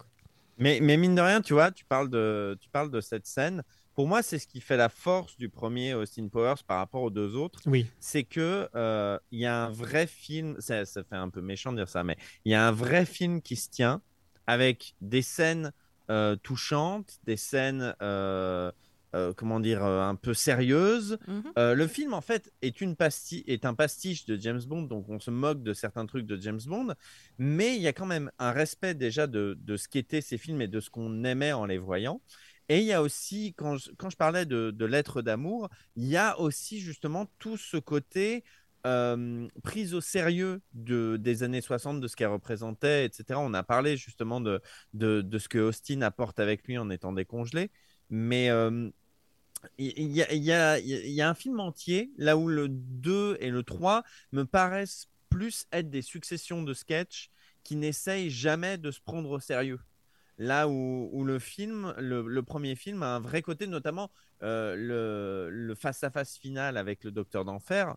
mais mine de rien, tu vois, tu parles de, tu parles de cette scène. Pour moi, c'est ce qui fait la force du premier Austin Powers par rapport aux deux autres. Oui. C'est que euh, il y a un vrai film. Ça, ça fait un peu méchant de dire ça, mais il y a un vrai film qui se tient avec des scènes euh, touchantes, des scènes, euh, euh, comment dire, un peu sérieuses. Mhm. Le film, en fait, est, une pastille, est un pastiche de James Bond, donc on se moque de certains trucs de James Bond, mais il y a quand même un respect déjà de, de ce qu'étaient ces films et de ce qu'on aimait en les voyant. Et il y a aussi, quand je, quand je parlais de, de lettres d'amour, il y a aussi justement tout ce côté euh, prise au sérieux de, des années 60, de ce qu'elle représentait, etc. On a parlé justement de, ce que Austin apporte avec lui en étant décongelé. Mais euh, il y, a, un film entier, là où le 2 et le 3 me paraissent plus être des successions de sketchs qui n'essayent jamais de se prendre au sérieux. Là où, le film, le, premier film a un vrai côté, notamment euh, le face-à-face final avec le Docteur d'Enfer,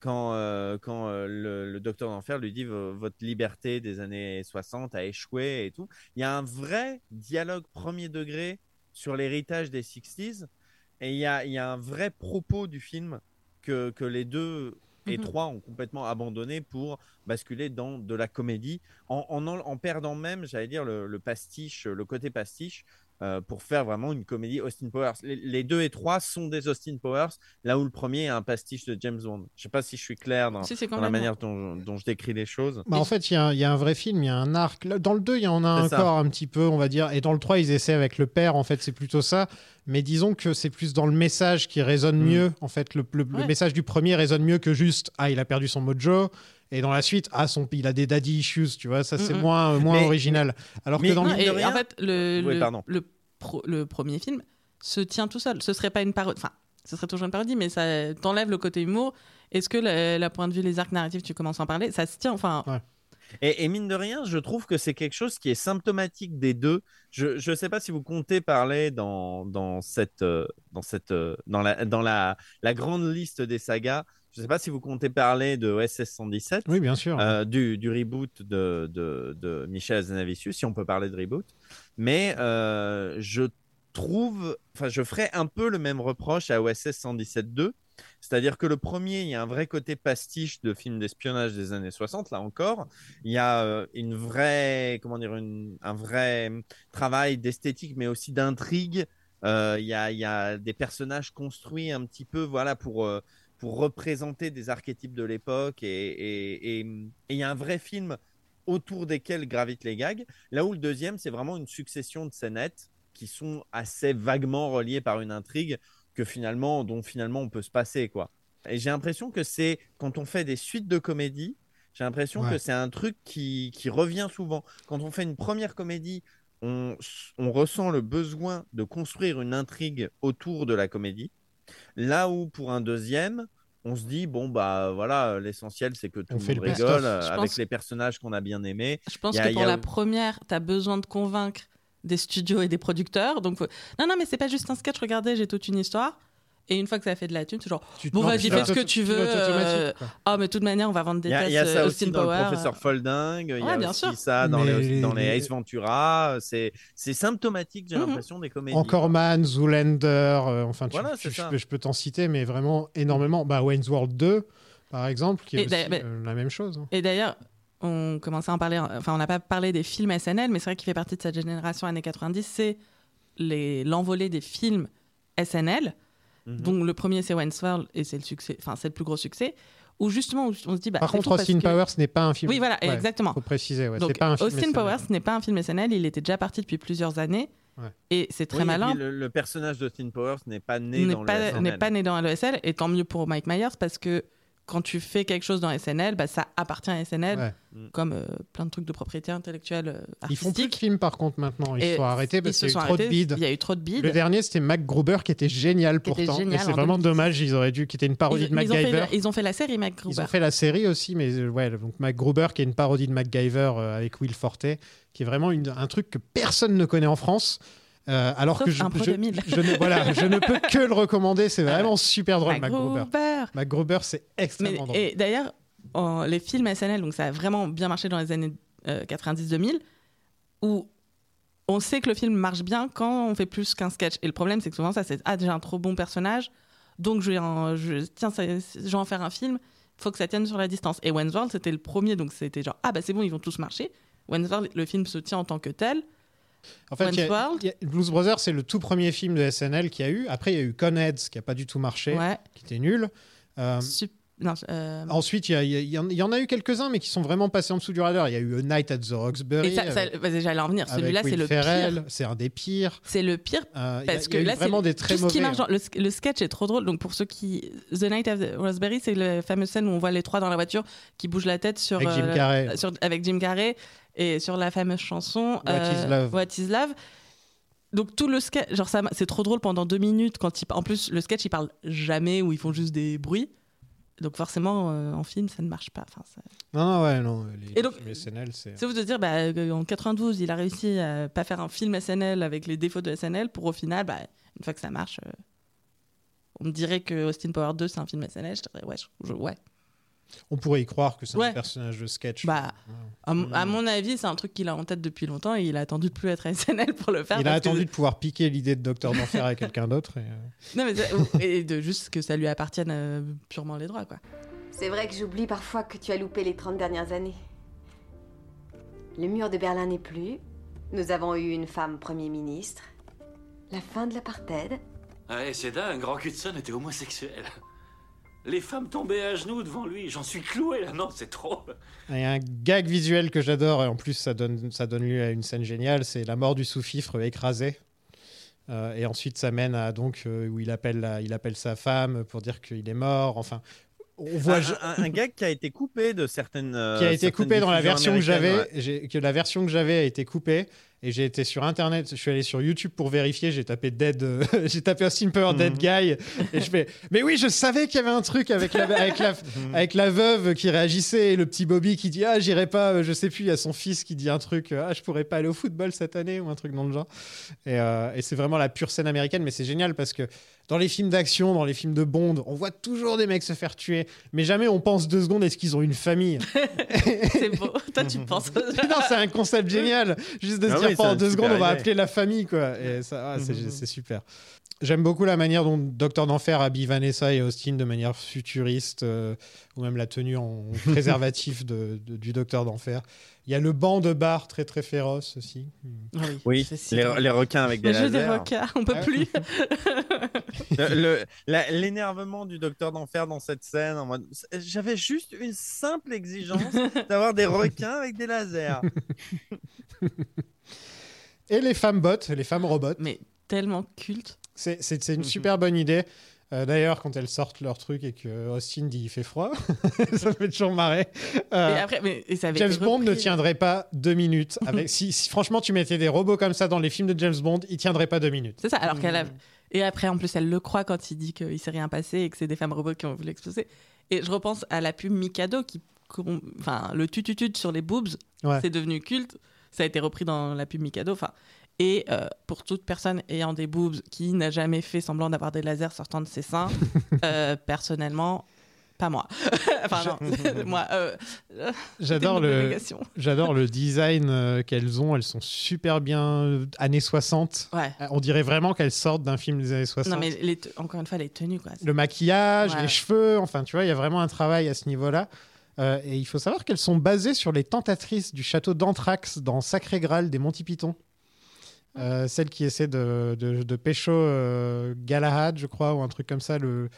quand, euh, quand euh, le, le Docteur d'Enfer lui dit "V- votre liberté des années 60 a échoué et tout. Il y a un vrai dialogue premier degré sur l'héritage des 60s et il y a, il y a un vrai propos du film que, que les deux et Mhm. trois ont complètement abandonné pour basculer dans de la comédie, en, en, en- en perdant même, j'allais dire, le, le pastiche, le côté pastiche, euh, pour faire vraiment une comédie Austin Powers. Les, les deux et trois sont des Austin Powers, là où le premier est un pastiche de James Bond. Je sais pas si je suis clair dans, Si, dans la manière dont, dont je décris les choses. Bah, en fait, il y, a un- il y a un vrai film, il y a un arc. Dans le 2, il y en a ça. encore un petit peu, on va dire. Et dans le 3, ils essaient avec le père, en fait, c'est plutôt ça. Mais disons que c'est plus dans le message qui résonne Mm. mieux. En fait, le, le- message du premier résonne mieux que juste Ah, il a perdu son mojo. Et dans la suite, ah, son, il a des daddy issues, tu vois. Ça, c'est Mm, moins, moins Mais- original. Alors mais- que dans Non, le. mine et de rien- en fait, le, Oui, le, pardon. le, pro- le premier film se tient tout seul. Ce serait pas une parodie. Enfin, ce serait toujours une parodie, mais ça t'enlève le côté humour. Est-ce que la, la point de vue, les arcs narratifs, tu commences à en parler, ça se tient. Enfin, Ouais. Et, et mine de rien, je trouve que c'est quelque chose qui est symptomatique des deux. Je ne sais pas si vous comptez parler dans, dans, cette, euh, dans, cette, euh, dans, la, dans la, la grande liste des sagas. Je ne sais pas si vous comptez parler de OSS 117. Oui, bien sûr. euh, du, du reboot de, de, de Michel Azanavicius, si on peut parler de reboot. Mais euh, je trouve, enfin, je ferais un peu le même reproche à OSS 117-2. C'est-à-dire que le premier, il y a un vrai côté pastiche de film d'espionnage des années 60, là encore. Il y a euh, une vraie, comment dire, une- un vrai travail d'esthétique, mais aussi d'intrigue. Euh, il, y a, il y a des personnages construits un petit peu, voilà, pour, euh, pour représenter des archétypes de l'époque. Et, il y a un vrai film autour desquels gravitent les gags. Là où le deuxième, c'est vraiment une succession de scénettes qui sont assez vaguement reliées par une intrigue que finalement, dont finalement on peut se passer, quoi. Et j'ai l'impression que c'est quand on fait des suites de comédies, j'ai l'impression Ouais. que c'est un truc qui, qui revient souvent. Quand on fait une première comédie, on, on ressent le besoin de construire une intrigue autour de la comédie. Là où pour un deuxième, on se dit bon bah voilà, l'essentiel c'est que tout On le fait monde le rigole euh, avec pense- les personnages qu'on a bien aimés. Je pense Il y a- que pour a- la première, tu as besoin de convaincre des studios et des producteurs. Donc, faut- non, non, mais c'est pas juste un sketch. Regardez, j'ai toute une histoire. Et une fois que ça a fait de la thune, c'est genre, Tu te bon, vas-y, fais ce que tu veux. euh. Ah, mais de toute manière, on va vendre des tasses il y a ça euh, aussi dans Power. le professeur Folding, il y a bien aussi sûr. ça dans, Mais les, dans les les- Ace Ventura. C'est symptomatique, j'ai Mhm. l'impression, des comédies. Encore Man, Zoolander, euh, enfin, tu- Voilà, tu- c'est je, ça. peux- je peux t'en citer, mais vraiment énormément. Bah, Wayne's World 2, par exemple, qui est la même chose. hein. Et d'ailleurs, on commençait à en parler, enfin, on n'a pas parlé des films SNL, mais c'est vrai qu'il fait partie de cette génération années 90, c'est les- l'envolée des films SNL. Mhm. dont le premier c'est World et c'est le succès, enfin c'est le plus gros succès. Où justement on se dit bah, Par contre, Austin que- Powers n'est pas un film. Oui, voilà, Ouais, exactement. Faut préciser, ouais, Donc, pas un film. Austin SNL. Powers n'est pas un film SNL, il était déjà parti depuis plusieurs années. Ouais. Et c'est très Oui, malin. Le, le personnage d'Austin Powers n'est pas né dans pas, le SNL. n'est pas né dans l'ESL, et tant mieux pour Mike Myers parce que quand tu fais quelque chose dans SNL, bah, ça appartient à SNL, Ouais. comme euh, plein de trucs de propriété intellectuelle euh, Ils font plus de artistique. films par contre maintenant. Ils Et se sont arrêtés ils parce se qu'il y a eu sont trop de arrêtés, bides. Il y a eu trop de bides. Le dernier, c'était Mac Gruber qui était génial Qui était pourtant. génial et c'est en vraiment 2010. dommage. Ils auraient dû quitter une parodie ils, de mais ils ont fait, MacGyver. ils ont fait la série Mac Ils Gruber. ont fait la série aussi, mais euh, ouais, donc Mac Gruber qui est une parodie de MacGyver euh, avec Will Forte, qui est vraiment une- un truc que personne ne connaît en France. Euh, alors Sauf que je, un Pro je, 2000. je ne, voilà, je ne peux que le recommander. C'est vraiment super drôle, Mac Mac Gruber. Gruber. Mac Gruber, c'est Mais- extrêmement drôle. et d'ailleurs, en- les films SNL, donc ça a vraiment bien marché dans les années euh, 90-2000, où on sait que le film marche bien quand on fait plus qu'un sketch. Et le problème, c'est que souvent, ça, c'est Ah, j'ai un trop bon personnage, donc je vais en, je, tiens, ça- je vais en faire un film, faut que ça tienne sur la distance. Et Wayne's World, c'était le premier, donc c'était genre Ah, bah c'est bon, ils vont tous marcher. Wayne's World, le film se tient en tant que tel. En fait, y a- y a- Blues Brothers, c'est le tout premier film de SNL qu'il y a eu. Après, il y a eu Conheads, qui n'a pas du tout marché, Ouais. qui était nul. Euh, non, euh, Ensuite, il y, en- a eu quelques-uns, mais qui sont vraiment passés en dessous du radar. Il y a eu A Night at the Roxbury. vas-y, j'allais en venir. Celui-là, c'est le Ferrell. pire. C'est un des pires. C'est le pire Euh, a- Parce que a eu là, c'est vraiment des très tout ce qui mauvais. marche. hein. le, le sketch est trop drôle. Donc pour ceux qui, The Night of the Raspberry, c'est la fameuse scène où on voit les trois dans la voiture qui bougent la tête sur Avec Jim euh, Carrey. sur- avec Jim Carrey et sur la fameuse chanson What is euh, Love? What is Love? Donc tout le sketch, genre ça, c'est trop drôle pendant deux minutes quand il, en plus le sketch ils parlent jamais ou ils font juste des bruits. Donc forcément euh, en film ça ne marche pas. Enfin, ça- Non, non, ouais, non. Les, Et donc, les SNL, c'est. C'est vous de dire, bah, euh, en 92, il a réussi à pas faire un film SNL avec les défauts de SNL pour au final, bah, une fois que ça marche, euh, on me dirait que Austin Power 2 c'est un film SNL. Je dirais, ouais, je- je- ouais. On pourrait y croire que c'est Ouais. un personnage de sketch. Bah, à, mon avis, c'est un truc qu'il a en tête depuis longtemps et il a attendu de plus être SNL pour le faire. il a que- attendu de pouvoir piquer l'idée de Docteur d'Enfer à quelqu'un d'autre. et, euh, Non, mais et de juste que ça lui appartienne euh, purement les droits, quoi. C'est vrai que j'oublie parfois que tu as loupé les 30 dernières années. Le mur de Berlin n'est plus. Nous avons eu une femme Premier ministre. La fin de l'apartheid. Ouais, c'est dingue, Grand Hudson était homosexuel. Les femmes tombaient à genoux devant lui, j'en suis cloué là, non, c'est trop. Il y a un gag visuel que j'adore et en plus ça donne, ça donne lieu à une scène géniale, c'est la mort du sous-fifre écrasé. Euh, et ensuite ça mène à donc euh, où il appelle, la- il appelle sa femme pour dire qu'il est mort. Enfin, on voit un, je- un- un gag qui a été coupé de certaines. euh, qui a été certaines coupé dans la version que j'avais, ouais. que la version que j'avais a été coupée. Et j'ai été sur internet, je suis allé sur YouTube pour vérifier, j'ai tapé Dead, euh, j'ai tapé Austin Power Dead Guy, et je fais, mais oui, je savais qu'il y avait un truc avec la, avec la, avec la veuve qui réagissait, et le petit Bobby qui dit, ah, j'irai pas, euh, je sais plus, il y a son fils qui dit un truc, euh, ah, je pourrais pas aller au football cette année, ou un truc dans le genre. Et, euh, et c'est vraiment la pure scène américaine, mais c'est génial parce que dans les films d'action, dans les films de Bond, on voit toujours des mecs se faire tuer, mais jamais on pense deux secondes est-ce qu'ils ont une famille? C'est beau. Toi, tu penses. non, c'est un concept génial. Juste de se Ah dire oui, pendant deux secondes, on va appeler la famille, quoi. Et ça, ah, c'est Mhm. c'est super. J'aime beaucoup la manière dont Docteur d'Enfer habille Vanessa et Austin de manière futuriste, euh, ou même la tenue en préservatif de, de- du Docteur d'Enfer. Il y a le banc de bar très très féroce aussi. Oui, c'est si les, les requins avec des Le jeu des lasers. requins, on peut Ah. plus. L'énervement du docteur d'enfer dans cette scène, j'avais juste une simple exigence d'avoir des requins avec des lasers. Et les femmes bots, les femmes robots. Mais tellement culte. C'est c'est- c'est une Mhm. super bonne idée. Euh, D'ailleurs, quand elles sortent leur truc et que Austin dit il fait froid, ça me fait toujours marrer. Euh, Et après, mais, et ça avait James Bond ne repris. tiendrait pas deux minutes. Avec, si, si franchement tu mettais des robots comme ça dans les films de James Bond, ils tiendraient pas deux minutes. C'est ça, alors qu'elle a... Mm. Et après, en plus, elle le croit quand il dit qu'il s'est rien passé et que c'est des femmes robots qui ont voulu exploser. Et je repense à la pub Mikado, qui... Enfin, le tututut sur les boobs, Ouais. c'est devenu culte. Ça a été repris dans la pub Mikado. Enfin, et euh, pour toute personne ayant des boobs qui n'a jamais fait semblant d'avoir des lasers sortant de ses seins, euh, personnellement, pas moi. enfin, non, moi. euh, J'adore le, j'adore le design qu'elles ont. Elles sont super bien années 60. Ouais. On dirait vraiment qu'elles sortent d'un film des années 60. Non, mais les encore une fois, les tenues, quoi. Le maquillage, Ouais. les cheveux, enfin tu vois, il y a vraiment un travail à ce niveau-là. Euh, et il faut savoir qu'elles sont basées sur les tentatrices du château d'Anthrax dans Sacré Graal des Monty Python. Euh, celle qui essaie de, de, pécho euh, Galahad, je crois, ou un truc comme ça, le,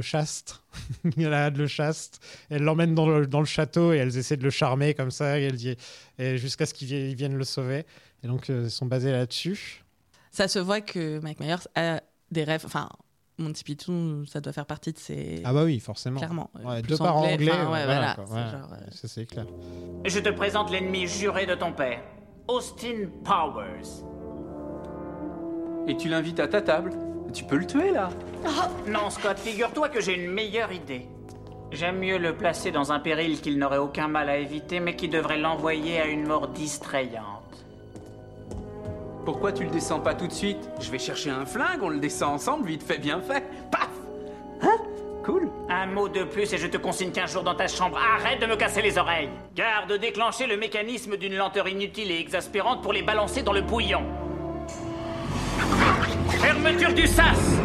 chaste. Galahad le chaste. Elle l'emmène dans le, château et elles essaient de le charmer comme ça, et jusqu'à ce qu'ils vi- ils viennent le sauver. Et donc, euh, elles sont basées là-dessus. Ça se voit que Mike Myers a des rêves. Enfin, Monty Python, ça doit faire partie de ses. Ah bah oui, forcément. Clairement. Ouais, Plus deux parents anglais. enfin, ouais, euh, voilà. Ouais, genre, euh, ça, c'est clair. Je te présente l'ennemi juré de ton père, Austin Powers. Et tu l'invites à ta table Tu peux le tuer là Non, Scott, figure-toi que j'ai une meilleure idée. J'aime mieux le placer dans un péril qu'il n'aurait aucun mal à éviter, mais qui devrait l'envoyer à une mort distrayante. Pourquoi tu le descends pas tout de suite? Je vais chercher un flingue, on le descend ensemble, vite fait, bien fait. Paf Hein? Cool. Un mot de plus et je te consigne qu'un jour dans ta chambre, arrête de me casser les oreilles. Garde de déclencher le mécanisme d'une lenteur inutile et exaspérante pour les balancer dans le bouillon. Fermeture du sas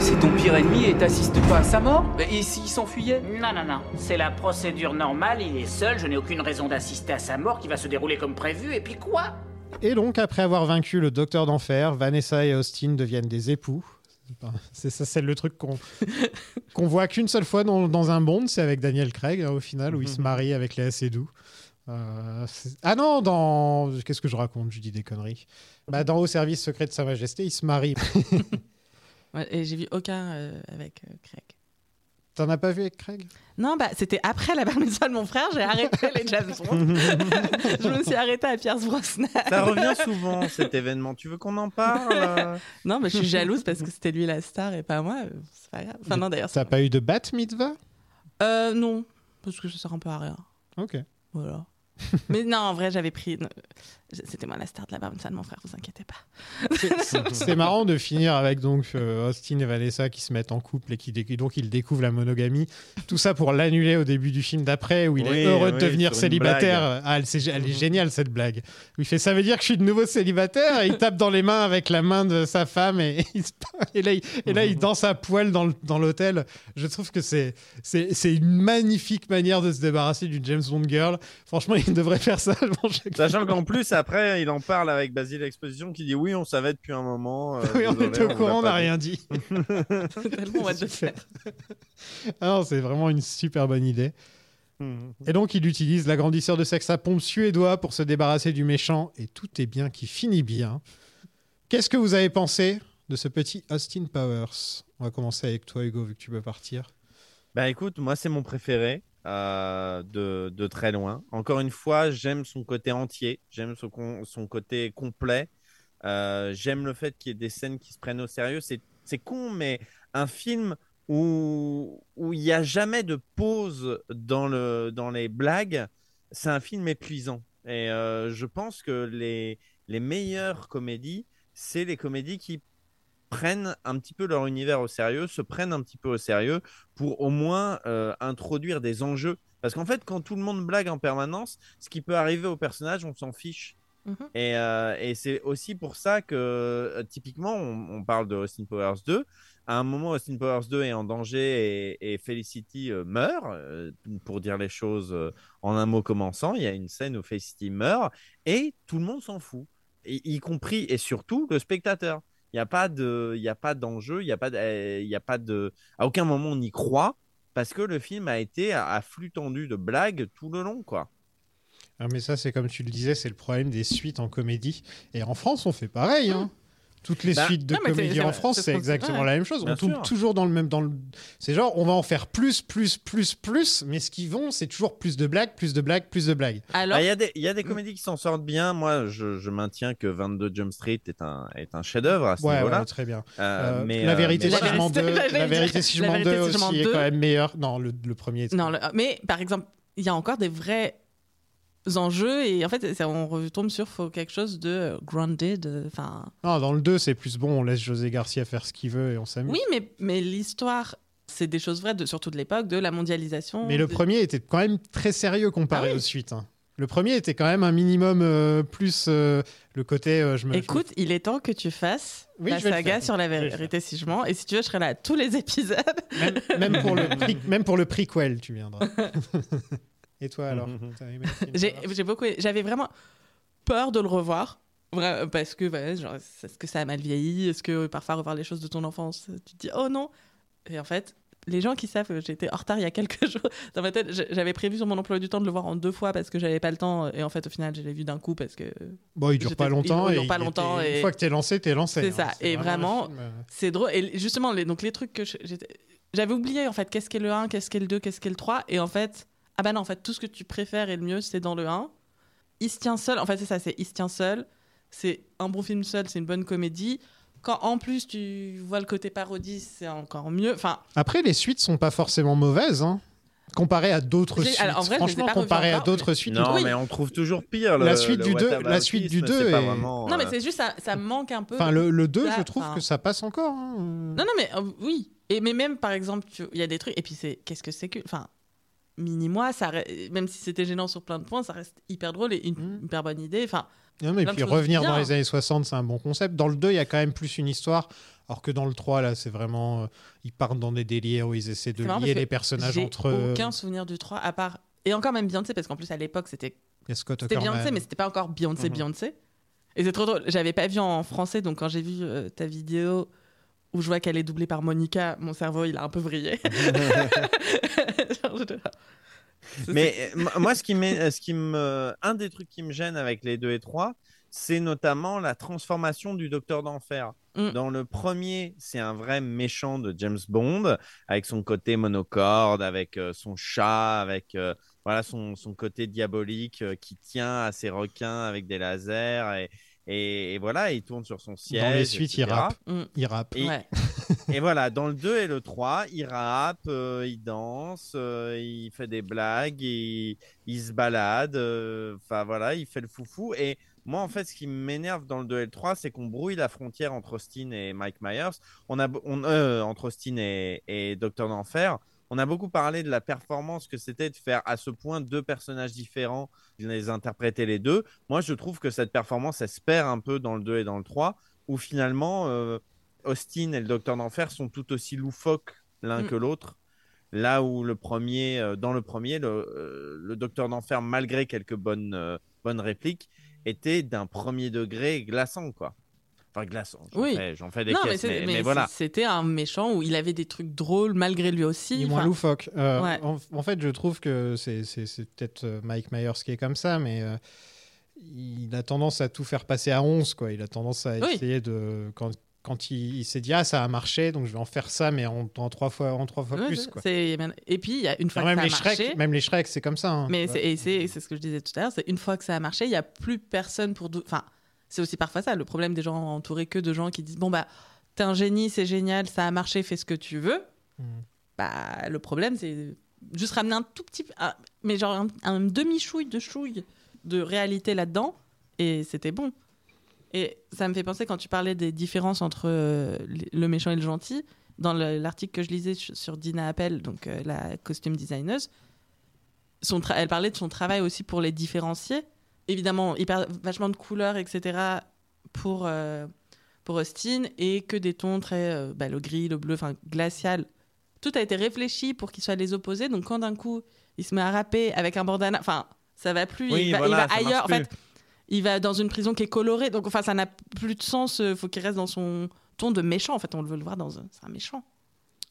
C'est ton pire ennemi et t'assistes pas à sa mort Et s'il s'enfuyait Non, non, non. C'est la procédure normale, il est seul, je n'ai aucune raison d'assister à sa mort qui va se dérouler comme prévu, et puis quoi Et donc, après avoir vaincu le docteur d'enfer, Vanessa et Austin deviennent des époux. C'est ça, c'est le truc qu'on qu'on voit qu'une seule fois dans, dans un Bond, c'est avec Daniel Craig hein, au final, où il se marie avec Léa Seydoux. Euh, ah non, dans qu'est-ce que je raconte? Je dis des conneries. Bah, dans Au service secret de Sa Majesté, il se marie. ouais, et j'ai vu aucun euh, avec euh, Craig. T'en as pas vu avec Craig? Non, bah, c'était après la bar mitzvah de mon frère, j'ai arrêté les James Bond. je me suis arrêtée à Pierce Brosnan. Ça revient souvent cet événement. Tu veux qu'on en parle? Euh Non, mais je suis jalouse parce que c'était lui la star et pas moi. C'est pas grave. Enfin, non, d'ailleurs. T'as pas eu de bat mitzvah? Euh, non, parce que ça sert un peu à rien. Ok. Voilà. mais non, en vrai, j'avais pris. C'était moi la star de la bar mitzvah de mon frère, vous inquiétez pas. C'est marrant de finir avec donc euh, Austin et Vanessa qui se mettent en couple et qui donc ils découvrent la monogamie. Tout ça pour l'annuler au début du film d'après où il Oui, est heureux de devenir célibataire. Ah, elle, c'est- elle est géniale cette blague. Où il fait ça veut dire que je suis de nouveau célibataire? Et il tape dans les mains avec la main de sa femme et, il se- et là, il, et là il danse à poil dans l'hôtel. Je trouve que c'est c'est c'est une magnifique manière de se débarrasser d'une James Bond girl. Franchement, il devrait faire ça. Sachant qu'en plus, après, il en parle avec Basile Exposition qui dit Oui, on savait depuis un moment. euh, Oui, on désolé, était au courant, on n'a rien dit. The Super. fuck. Ah c'est vraiment une super bonne idée. Et donc, il utilise l'agrandisseur de sexe à pompe suédois pour se débarrasser du méchant, et tout est bien qui finit bien. Qu'est-ce que vous avez pensé de ce petit Austin Powers? On va commencer avec toi, Hugo, vu que tu peux partir. Bah écoute, moi c'est mon préféré. Euh, de, de très loin. Encore une fois, j'aime son côté entier, j'aime son, son côté complet. Euh, j'aime le fait qu'il y ait des scènes qui se prennent au sérieux. C'est con, mais un film où où il n'y a jamais de pause dans, le, dans les blagues, c'est un film épuisant. Et euh, je pense que les, les meilleures comédies, c'est les comédies qui prennent un petit peu leur univers au sérieux, se prennent un petit peu au sérieux pour au moins euh, introduire des enjeux. Parce qu'en fait, quand tout le monde blague en permanence, ce qui peut arriver au personnage, on s'en fiche. Mhm. Et, euh, et c'est aussi pour ça que, euh, typiquement, on, on parle de Austin Powers 2. À un moment, Austin Powers 2 est en danger et, et Felicity euh, meurt. pour dire les choses en un mot commençant, il y a une scène où Felicity meurt et tout le monde s'en fout, y, y compris et surtout le spectateur. Il n'y a pas de, il pas d'enjeu, il y a pas, euh, il y a pas de, à aucun moment on y croit parce que le film a été à, à flux tendu de blagues tout le long, quoi. Ah, mais ça, c'est comme tu le disais, c'est le problème des suites en comédie. Et en France, on fait pareil. hein. Toutes les Bah, suites de comédie en France, c'est exactement ouais. la même chose. Bien on tombe sûr. toujours dans le même. Dans le... C'est genre, on va en faire plus, plus, plus, plus, mais ce qu'ils vont, c'est toujours plus de blagues, plus de blagues, plus de blagues. Alors, Bah, Il y a des, il y a des comédies qui s'en sortent bien. Moi, je, je maintiens que 22 Jump Street est un, est un chef-d'œuvre à ce Ouais, niveau-là. ouais, très bien. Euh, Euh, mais, la vérité, mais si je m'en deux, la vérité, si je m'en deux aussi est quand même meilleur. Non, le, le premier. est- non, le- mais par exemple, il y a encore des vrais enjeux et en fait, on retombe sur faut quelque chose de euh, grounded. euh, Enfin, Non, dans le 2, c'est plus bon. On laisse José Garcia faire ce qu'il veut et on s'amuse. oui, mais mais l'histoire, c'est des choses vraies, de, surtout de l'époque, de la mondialisation. Mais le de- premier était quand même très sérieux comparé Ah oui. aux suites. hein. Le premier était quand même un minimum euh, plus euh, le côté. euh, je me, je me- Écoute, il est temps que tu fasses Oui, la saga sur la vérité si je mens. Et si tu veux, je serai là à tous les épisodes. même, même pour le même pour le prequel, tu viendras. Et toi alors le film, J'ai alors j'ai beaucoup, j'avais vraiment peur de le revoir. vra- Parce que, ouais, est-ce que ça a mal vieilli? Est-ce que euh, parfois revoir les choses de ton enfance, tu te dis oh non Et en fait, les gens qui savent que j'étais en retard il y a quelques jours, dans ma tête, j'avais prévu sur mon emploi du temps de le voir en deux fois parce que j'avais pas le temps. Et en fait, au final, je l'ai vu d'un coup parce que Bon, il dure pas longtemps. il dure pas était- longtemps et- Une fois que t'es lancé, t'es lancé. C'est hein. ça. Et vraiment, euh, c'est drôle. Et justement, les, donc les trucs que j'avais oublié, en fait, qu'est-ce qu'est le 1, qu'est-ce qu'est le 2, qu'est-ce qu'est le 3. Et en fait, ah bah non, en fait, tout ce que tu préfères et le mieux, c'est dans le 1. Il se tient seul. En fait, c'est ça, c'est il se tient seul. C'est un bon film seul, c'est une bonne comédie. Quand en plus tu vois le côté parodie, c'est encore mieux. Enfin, Après, les suites sont pas forcément mauvaises. Hein. Comparé à d'autres suites. alors, en vrai, Franchement, comparé à d'autres mais- suites. Non, Oui. mais on trouve toujours pire. La suite le du deux- la whataboutisme, suite du c'est deux pas est- vraiment, non, mais euh, c'est juste ça, ça manque un peu. Enfin, le, le 2, Là, je trouve enfin- que ça passe encore. hein. Non, non, mais euh, oui. Et, mais même, par exemple, tu- il y a des trucs. Et puis, c'est qu'est-ce que c'est que. Enfin, mini-moi, ça, re- même si c'était gênant sur plein de points, ça reste hyper drôle et une Mm. hyper bonne idée. Enfin, Non, mais puis revenir dans les années 60, c'est un bon concept. Dans le 2, il y a quand même plus une histoire. Alors que dans le 3, là, c'est vraiment. euh, ils partent dans des délires où ils essaient de lier les personnages entre eux. aucun souvenir du 3, à part. Et encore même Beyoncé, parce qu'en plus, à l'époque, c'était c'était. Beyoncé, mais c'était pas encore Beyoncé, Mhm. Beyoncé. Et c'est trop drôle. J'avais pas vu en français, donc quand j'ai vu euh, ta vidéo où je vois qu'elle est doublée par Monica, mon cerveau, il a un peu vrillé. Mais euh, moi- ce qui, m'est- ce qui me, un des trucs qui me gêne avec les 2 et 3, c'est notamment la transformation du Docteur d'Enfer. Mm. Dans le premier, c'est un vrai méchant de James Bond, avec son côté monocorde, avec euh, son chat, avec euh, voilà son, son côté diabolique euh, qui tient à ses requins avec des lasers. Et, et, et voilà, il tourne sur son siège. Dans les suites, il rappe. Mm. Il rappe. Et, Ouais. et voilà, dans le 2 et le 3, il rappe, euh, il danse, euh, il fait des blagues, il, il se balade, euh, enfin voilà, il fait le foufou. Et moi, en fait, ce qui m'énerve dans le 2 et le 3, c'est qu'on brouille la frontière entre Austin et Mike Myers, on a, on, euh, entre Austin et, et Docteur d'Enfer. On a beaucoup parlé de la performance que c'était de faire à ce point deux personnages différents, de les interpréter les deux. Moi, je trouve que cette performance, elle se perd un peu dans le 2 et dans le 3, où finalement, euh, Austin et le Docteur d'Enfer sont tout aussi loufoques l'un Mm. que l'autre. Là où le premier, euh, dans le premier, le, euh, le Docteur d'Enfer, malgré quelques bonnes, bonnes répliques, était d'un premier degré glaçant, quoi. Glaçant. J'en Oui. fais, j'en fais des non, caisses, mais, mais, c'est- mais mais voilà. c'était un méchant où il avait des trucs drôles malgré lui aussi. Il est moins loufoque. Euh, Ouais. en, en fait, je trouve que c'est c'est- c'est peut-être euh, Mike Myers qui est comme ça, mais euh, il a tendance à tout faire passer à 11. Quoi. Il a tendance à Oui. essayer de. Quand, quand il, il s'est dit ah ça a marché donc je vais en faire ça mais en, en trois fois en trois fois Ouais, plus quoi. c'est- Et puis, il y a une fois que même ça les a marché. Shrek, même les Shrek c'est comme ça. hein, Mais c'est, vois. et c'est, c'est ce que je disais tout à l'heure, c'est une fois que ça a marché, il n'y a plus personne pour... dou- Enfin, c'est aussi parfois ça, le problème des gens entourés que de gens qui disent, bon, bah, t'es un génie, c'est génial, ça a marché, fais ce que tu veux. Mm. Bah, le problème, c'est juste ramener un tout petit... mais genre un, un demi-chouille de chouille de réalité là-dedans, et c'était bon. Et ça me fait penser, quand tu parlais des différences entre euh, le méchant et le gentil, dans le- l'article que je lisais sur Dina Appel, donc euh, la costume designer, son elle parlait de son travail aussi pour les différencier. Évidemment, hyper, vachement de couleurs, etc. pour, euh, pour Austin et que des tons très. euh, bah, le gris, le bleu, enfin glacial. Tout a été réfléchi pour qu'ils soient les opposés. Donc quand d'un coup, il se met à rapper avec un bandana, enfin, ça va plus. Oui, il va, il ailleurs. En fait, il va dans une prison qui est colorée. Donc enfin, ça n'a plus de sens. Il faut qu'il reste dans son ton de méchant. En fait, on veut le voir dans un. C'est un méchant.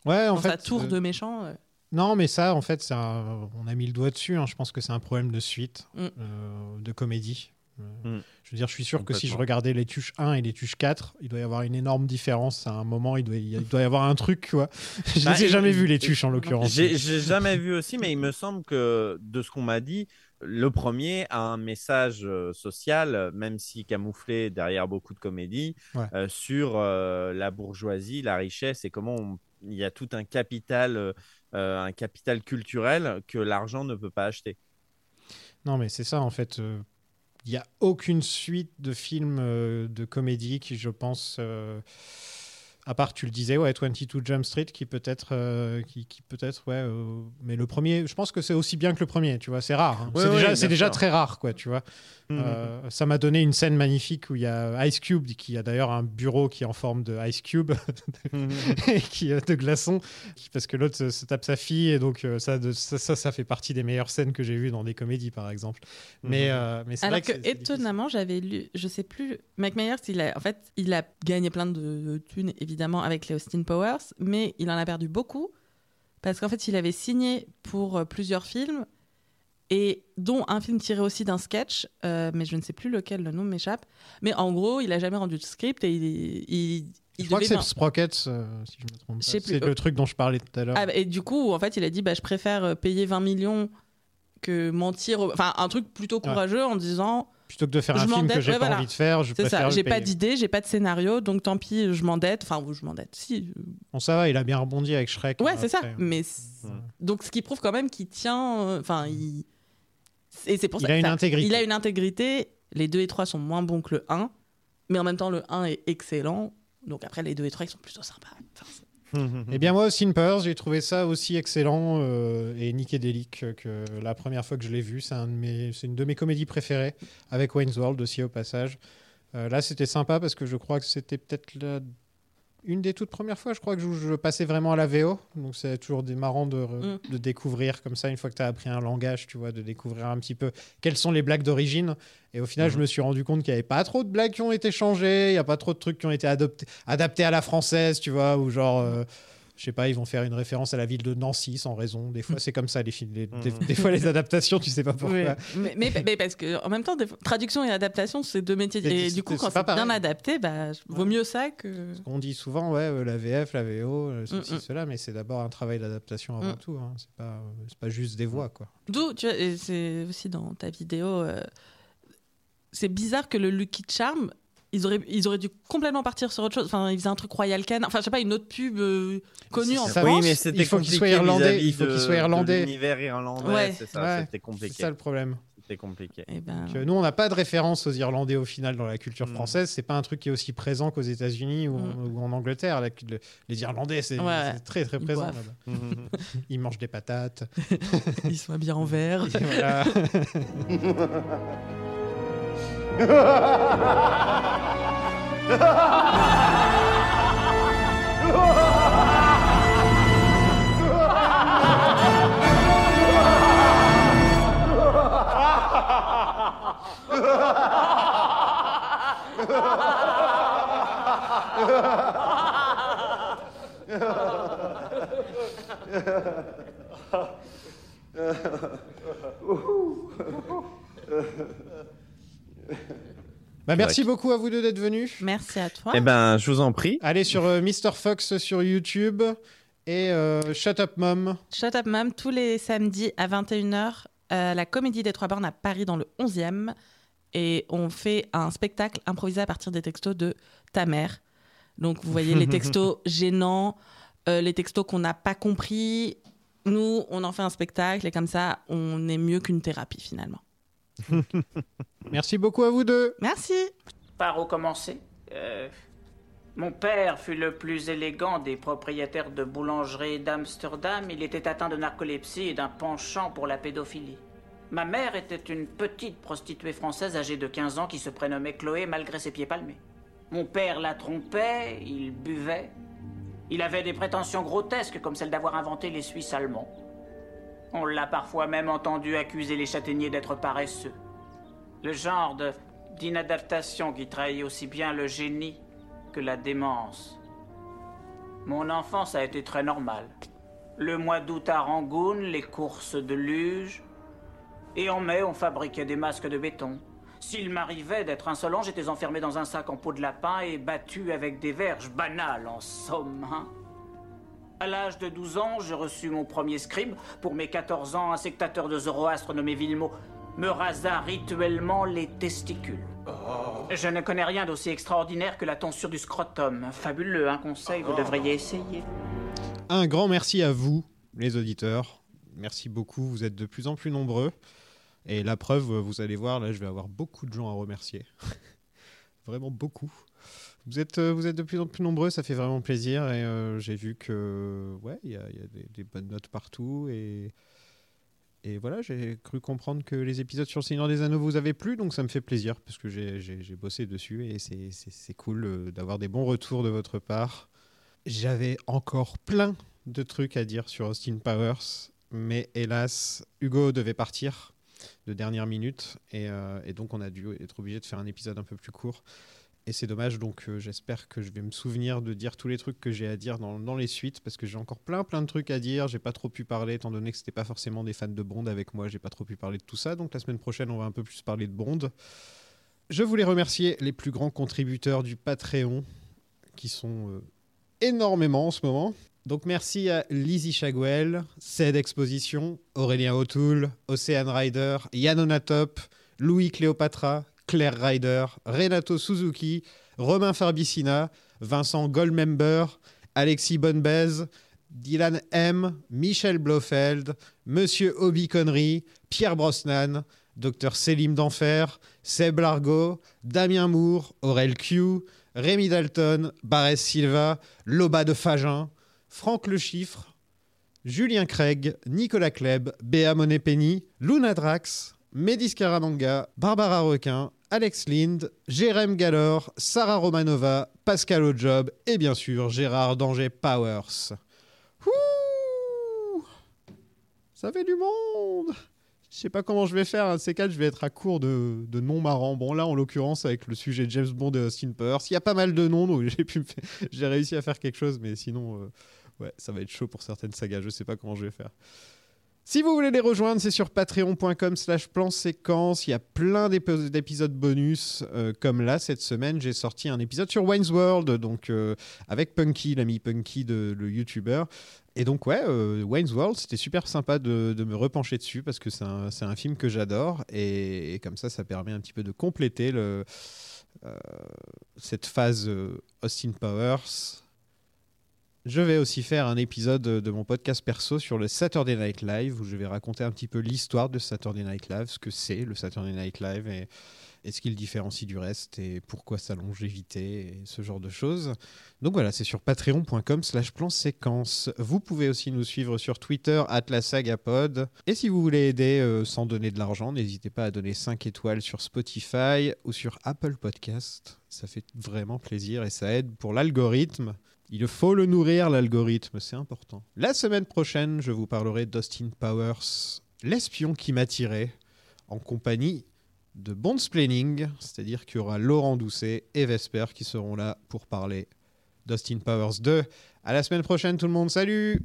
Ouais, en dans fait. sa tour euh, de méchant. Non, mais ça, en fait, un- on a mis le doigt dessus. hein. Je pense que c'est un problème de suite, Mm. euh, de comédie. Euh, Mm. Je veux dire, je suis sûr que si je regardais les tuches 1 et les tuches 4, il doit y avoir une énorme différence. À un moment, il doit, il doit y avoir un truc, quoi. Je Bah, les ai jamais vus, les tuches, en l'occurrence. J'ai jamais vu aussi, mais il me semble que de ce qu'on m'a dit, le premier a un message euh, social, même si camouflé derrière beaucoup de comédies, Ouais. euh, sur euh, la bourgeoisie, la richesse et comment on- il y a tout un capital, euh, un capital culturel que l'argent ne peut pas acheter. Non, mais c'est ça, en fait. euh, Il n'y a aucune suite de films euh, de comédie qui, je pense, à part, tu le disais, ouais, 22 Jump Street, qui peut-être, euh, qui, qui peut-être, ouais, euh, mais le premier, je pense que c'est aussi bien que le premier, tu vois, c'est rare. hein. Ouais, c'est ouais, déjà, c'est très rare, quoi, tu vois. Mhm. Euh, ça m'a donné une scène magnifique où il y a Ice Cube, qui a d'ailleurs un bureau qui est en forme de Ice Cube, et qui de glaçon, qui- parce que l'autre se, se tape sa fille, et donc ça, de- ça, ça, ça fait partie des meilleures scènes que j'ai vues dans des comédies, par exemple. Mais, mais c'est Alors vrai que, que, c'est- c'est étonnamment, j'avais lu, je sais plus, Mike Myers, il a, en fait, il a gagné plein de, de thunes, évidemment, avec les Austin Powers, mais il en a perdu beaucoup, parce qu'en fait, il avait signé pour euh, plusieurs films, et dont un film tiré aussi d'un sketch, euh, mais je ne sais plus lequel, le nom m'échappe. Mais en gros, il a jamais rendu de script, et il, il, il je crois que c'est Sprockets, euh, si je me trompe pas. C'est le truc dont je parlais tout à l'heure. Ah, bah, et du coup, en fait, il a dit bah, je préfère euh, payer 20 millions que mentir. Enfin, un truc plutôt courageux en disant Plutôt que de faire je un film que j'ai Ouais, pas voilà. envie de faire, je C'est préfère j'ai pas d'idée, j'ai pas de scénario, donc tant pis, je m'endette. Enfin, je m'endette. Si. Bon, ça va, il a bien rebondi avec Shrek. Ouais, hein, c'est ça. Mais donc, ce qui prouve quand même qu'il tient. euh, Enfin, il. Et c'est pour Il ça. a une intégrité. Il a une intégrité. Les 2 et 3 sont moins bons que le 1, mais en même temps, le 1 est excellent. Donc après, les 2 et 3, ils sont plutôt sympas. Enfin, Eh bien, moi, Powers, j'ai trouvé ça aussi excellent euh, et nickédélique que la première fois que je l'ai vu. C'est une de mes comédies préférées, avec Wayne's World aussi au passage. Euh, là, c'était sympa parce que je crois que c'était peut-être la- une des toutes premières fois, je crois que je, je passais vraiment à la VO. Donc, c'est toujours des marrant de, Mm. de découvrir comme ça, une fois que tu as appris un langage, tu vois, de découvrir un petit peu quelles sont les blagues d'origine. Et au final, je me suis rendu compte qu'il n'y avait pas trop de blagues qui ont été changées, il n'y a pas trop de trucs qui ont été adoptés, adaptés à la française, tu vois, ou genre. euh, je sais pas, ils vont faire une référence à la ville de Nancy sans raison. Des fois, c'est comme ça, les films. les- des, des fois, les adaptations, tu sais pas pourquoi. Oui. Mais, mais, mais parce que en même temps, des traduction et adaptation, c'est deux métiers. Et c'est- du coup, quand c'est bien adapté, bah, vaut mieux ça que. On dit souvent, ouais, euh, la VF, la VO, euh, ceci, Mm, mm. cela, mais c'est d'abord un travail d'adaptation avant Mm. tout. hein. C'est pas, euh, pas juste des voix, quoi. D'où, tu vois, et c'est aussi dans ta vidéo, euh, c'est bizarre que le Lucky Charm, ils auraient, ils auraient dû complètement partir sur autre chose. Enfin, ils faisaient un truc Royal Canin. Enfin, je sais pas, une autre pub euh, connue en ça, France. oui, mais c'était il faut qu'il compliqué soit irlandais, il faut qu'il soit irlandais. L'univers irlandais, Ouais. c'est ça, Ouais, c'était C'est compliqué. ça le problème. C'était compliqué. Eh ben, nous, on n'a pas de référence aux Irlandais au final dans la culture française. C'est pas un truc qui est aussi présent qu'aux États-unis ou, en- ou en Angleterre. La- le- les Irlandais, c'est. Ouais. c'est très très Ils présent. là-bas. Ils mangent des patates. ils sont bien en vert. Uh-huh. Bah, merci beaucoup à vous deux d'être venus. Merci à toi. Eh ben, je vous en prie. Allez sur euh, Mr. Fox sur YouTube et euh, Shut Up Mom. Shut Up Mom, tous les samedis à 21h, à la Comédie des Trois Bornes à Paris dans le 11e. Et on fait un spectacle improvisé à partir des textos de ta mère. Donc vous voyez les textos gênants, euh, les textos qu'on n'a pas compris. Nous, on en fait un spectacle et comme ça, on est mieux qu'une thérapie finalement. Merci beaucoup à vous deux. Merci. Par où commencer? Euh, Mon père fut le plus élégant des propriétaires de boulangeries d'Amsterdam. Il était atteint de narcolepsie et d'un penchant pour la pédophilie. Ma mère était une petite prostituée française âgée de 15 ans qui se prénommait Chloé malgré ses pieds palmés. Mon père la trompait, il buvait. Il avait des prétentions grotesques comme celle d'avoir inventé les Suisses allemands. On l'a parfois même entendu accuser les châtaigniers d'être paresseux. Le genre d'inadaptation qui trahit aussi bien le génie que la démence. Mon enfance a été très normale. Le mois d'août à Rangoon, les courses de luge. Et en mai, on fabriquait des masques de béton. S'il m'arrivait d'être insolent, j'étais enfermé dans un sac en peau de lapin et battu avec des verges banales, en somme. hein. À l'âge de 12 ans, j'ai reçu mon premier scribe. Pour mes 14 ans, un sectateur de Zoroastre nommé Villemot me rasa rituellement les testicules. Je ne connais rien d'aussi extraordinaire que la tonsure du scrotum. Fabuleux, un conseil, vous devriez essayer. Un grand merci à vous, les auditeurs. Merci beaucoup, vous êtes de plus en plus nombreux. Et la preuve, vous allez voir, là, je vais avoir beaucoup de gens à remercier. vraiment beaucoup. Vous êtes, euh, vous êtes de plus en plus nombreux, ça fait vraiment plaisir. Et euh, j'ai vu que, ouais, il y a, des, bonnes notes partout. Et, et voilà, j'ai cru comprendre que les épisodes sur le Seigneur des Anneaux vous avaient plu, donc ça me fait plaisir parce que j'ai- bossé dessus et c'est- cool euh, d'avoir des bons retours de votre part. J'avais encore plein de trucs à dire sur Austin Powers, mais hélas, Hugo devait partir de dernière minute et donc on a dû être obligé de faire un épisode un peu plus court. Et c'est dommage, donc euh, j'espère que je vais me souvenir de dire tous les trucs que j'ai à dire dans, les suites, parce que j'ai encore plein plein de trucs à dire. J'ai pas trop pu parler, étant donné que c'était pas forcément des fans de Bond avec moi, j'ai pas trop pu parler de tout ça. Donc la semaine prochaine, on va un peu plus parler de Bond. Je voulais remercier les plus grands contributeurs du Patreon, qui sont euh, énormément en ce moment. Donc merci à Lizzie Chagwell, Ced Exposition, Aurélien O'Toole, Océane Rider, Yann Onatop, Louis Cléopatra, Claire Ryder, Renato Suzuki, Romain Farbicina, Vincent Goldmember, Alexis Bonbez, Dylan M, Michel Blofeld, Monsieur Obi Connery, Pierre Brosnan, Dr Selim d'Enfer, Seb Largo, Damien Moore, Aurel Q, Rémi Dalton, Barès Silva, Loba de Fagin, Franck Le Chiffre, Julien Craig, Nicolas Kleb, Béa Monet-Penny, Luna Drax, Médis Caramanga, Barbara Requin, Alex Lind, Jérém Gallor, Sarah Romanova, Pascal Ojob et bien sûr Gérard Danger Powers. Ouh Ça fait du monde Je sais pas comment je vais faire, un de ces quatre, je vais être à court de, de noms marrants. Bon là, en l'occurrence, avec le sujet de James Bond et Austin Powers, il y a pas mal de noms, donc j'ai réussi à faire quelque chose, mais sinon, euh, ouais, ça va être chaud pour certaines sagas, je sais pas comment je vais faire. Si vous voulez les rejoindre, c'est sur patreon.com slash plan séquence. Il y a plein d'épi- d'épisodes bonus. euh, comme là, cette semaine, j'ai sorti un épisode sur Wayne's World, donc euh, avec Punky, l'ami Punky de le YouTuber. Et donc, ouais, euh, Wayne's World, c'était super sympa de, me repencher dessus parce que c'est un, film que j'adore. Et, comme ça, ça permet un petit peu de compléter euh, cette phase Austin Powers. Je vais aussi faire un épisode de mon podcast perso sur le Saturday Night Live où je vais raconter un petit peu l'histoire de Saturday Night Live, ce que c'est le Saturday Night Live et, et ce qui le différencie du reste et pourquoi sa longévité et ce genre de choses. Donc voilà, c'est sur patreon.com slash plan séquence. Vous pouvez aussi nous suivre sur Twitter, Atlasagapod. Et si vous voulez aider euh, sans donner de l'argent, n'hésitez pas à donner 5 étoiles sur Spotify ou sur Apple Podcast. Ça fait vraiment plaisir et ça aide pour l'algorithme. Il faut le nourrir, l'algorithme, c'est important. La semaine prochaine, je vous parlerai d'Austin Powers, l'espion qui m'attirait, en compagnie de Bond Planning, c'est-à-dire qu'il y aura Laurent Doucet et Vesper qui seront là pour parler d'Austin Powers 2. À la semaine prochaine tout le monde, salut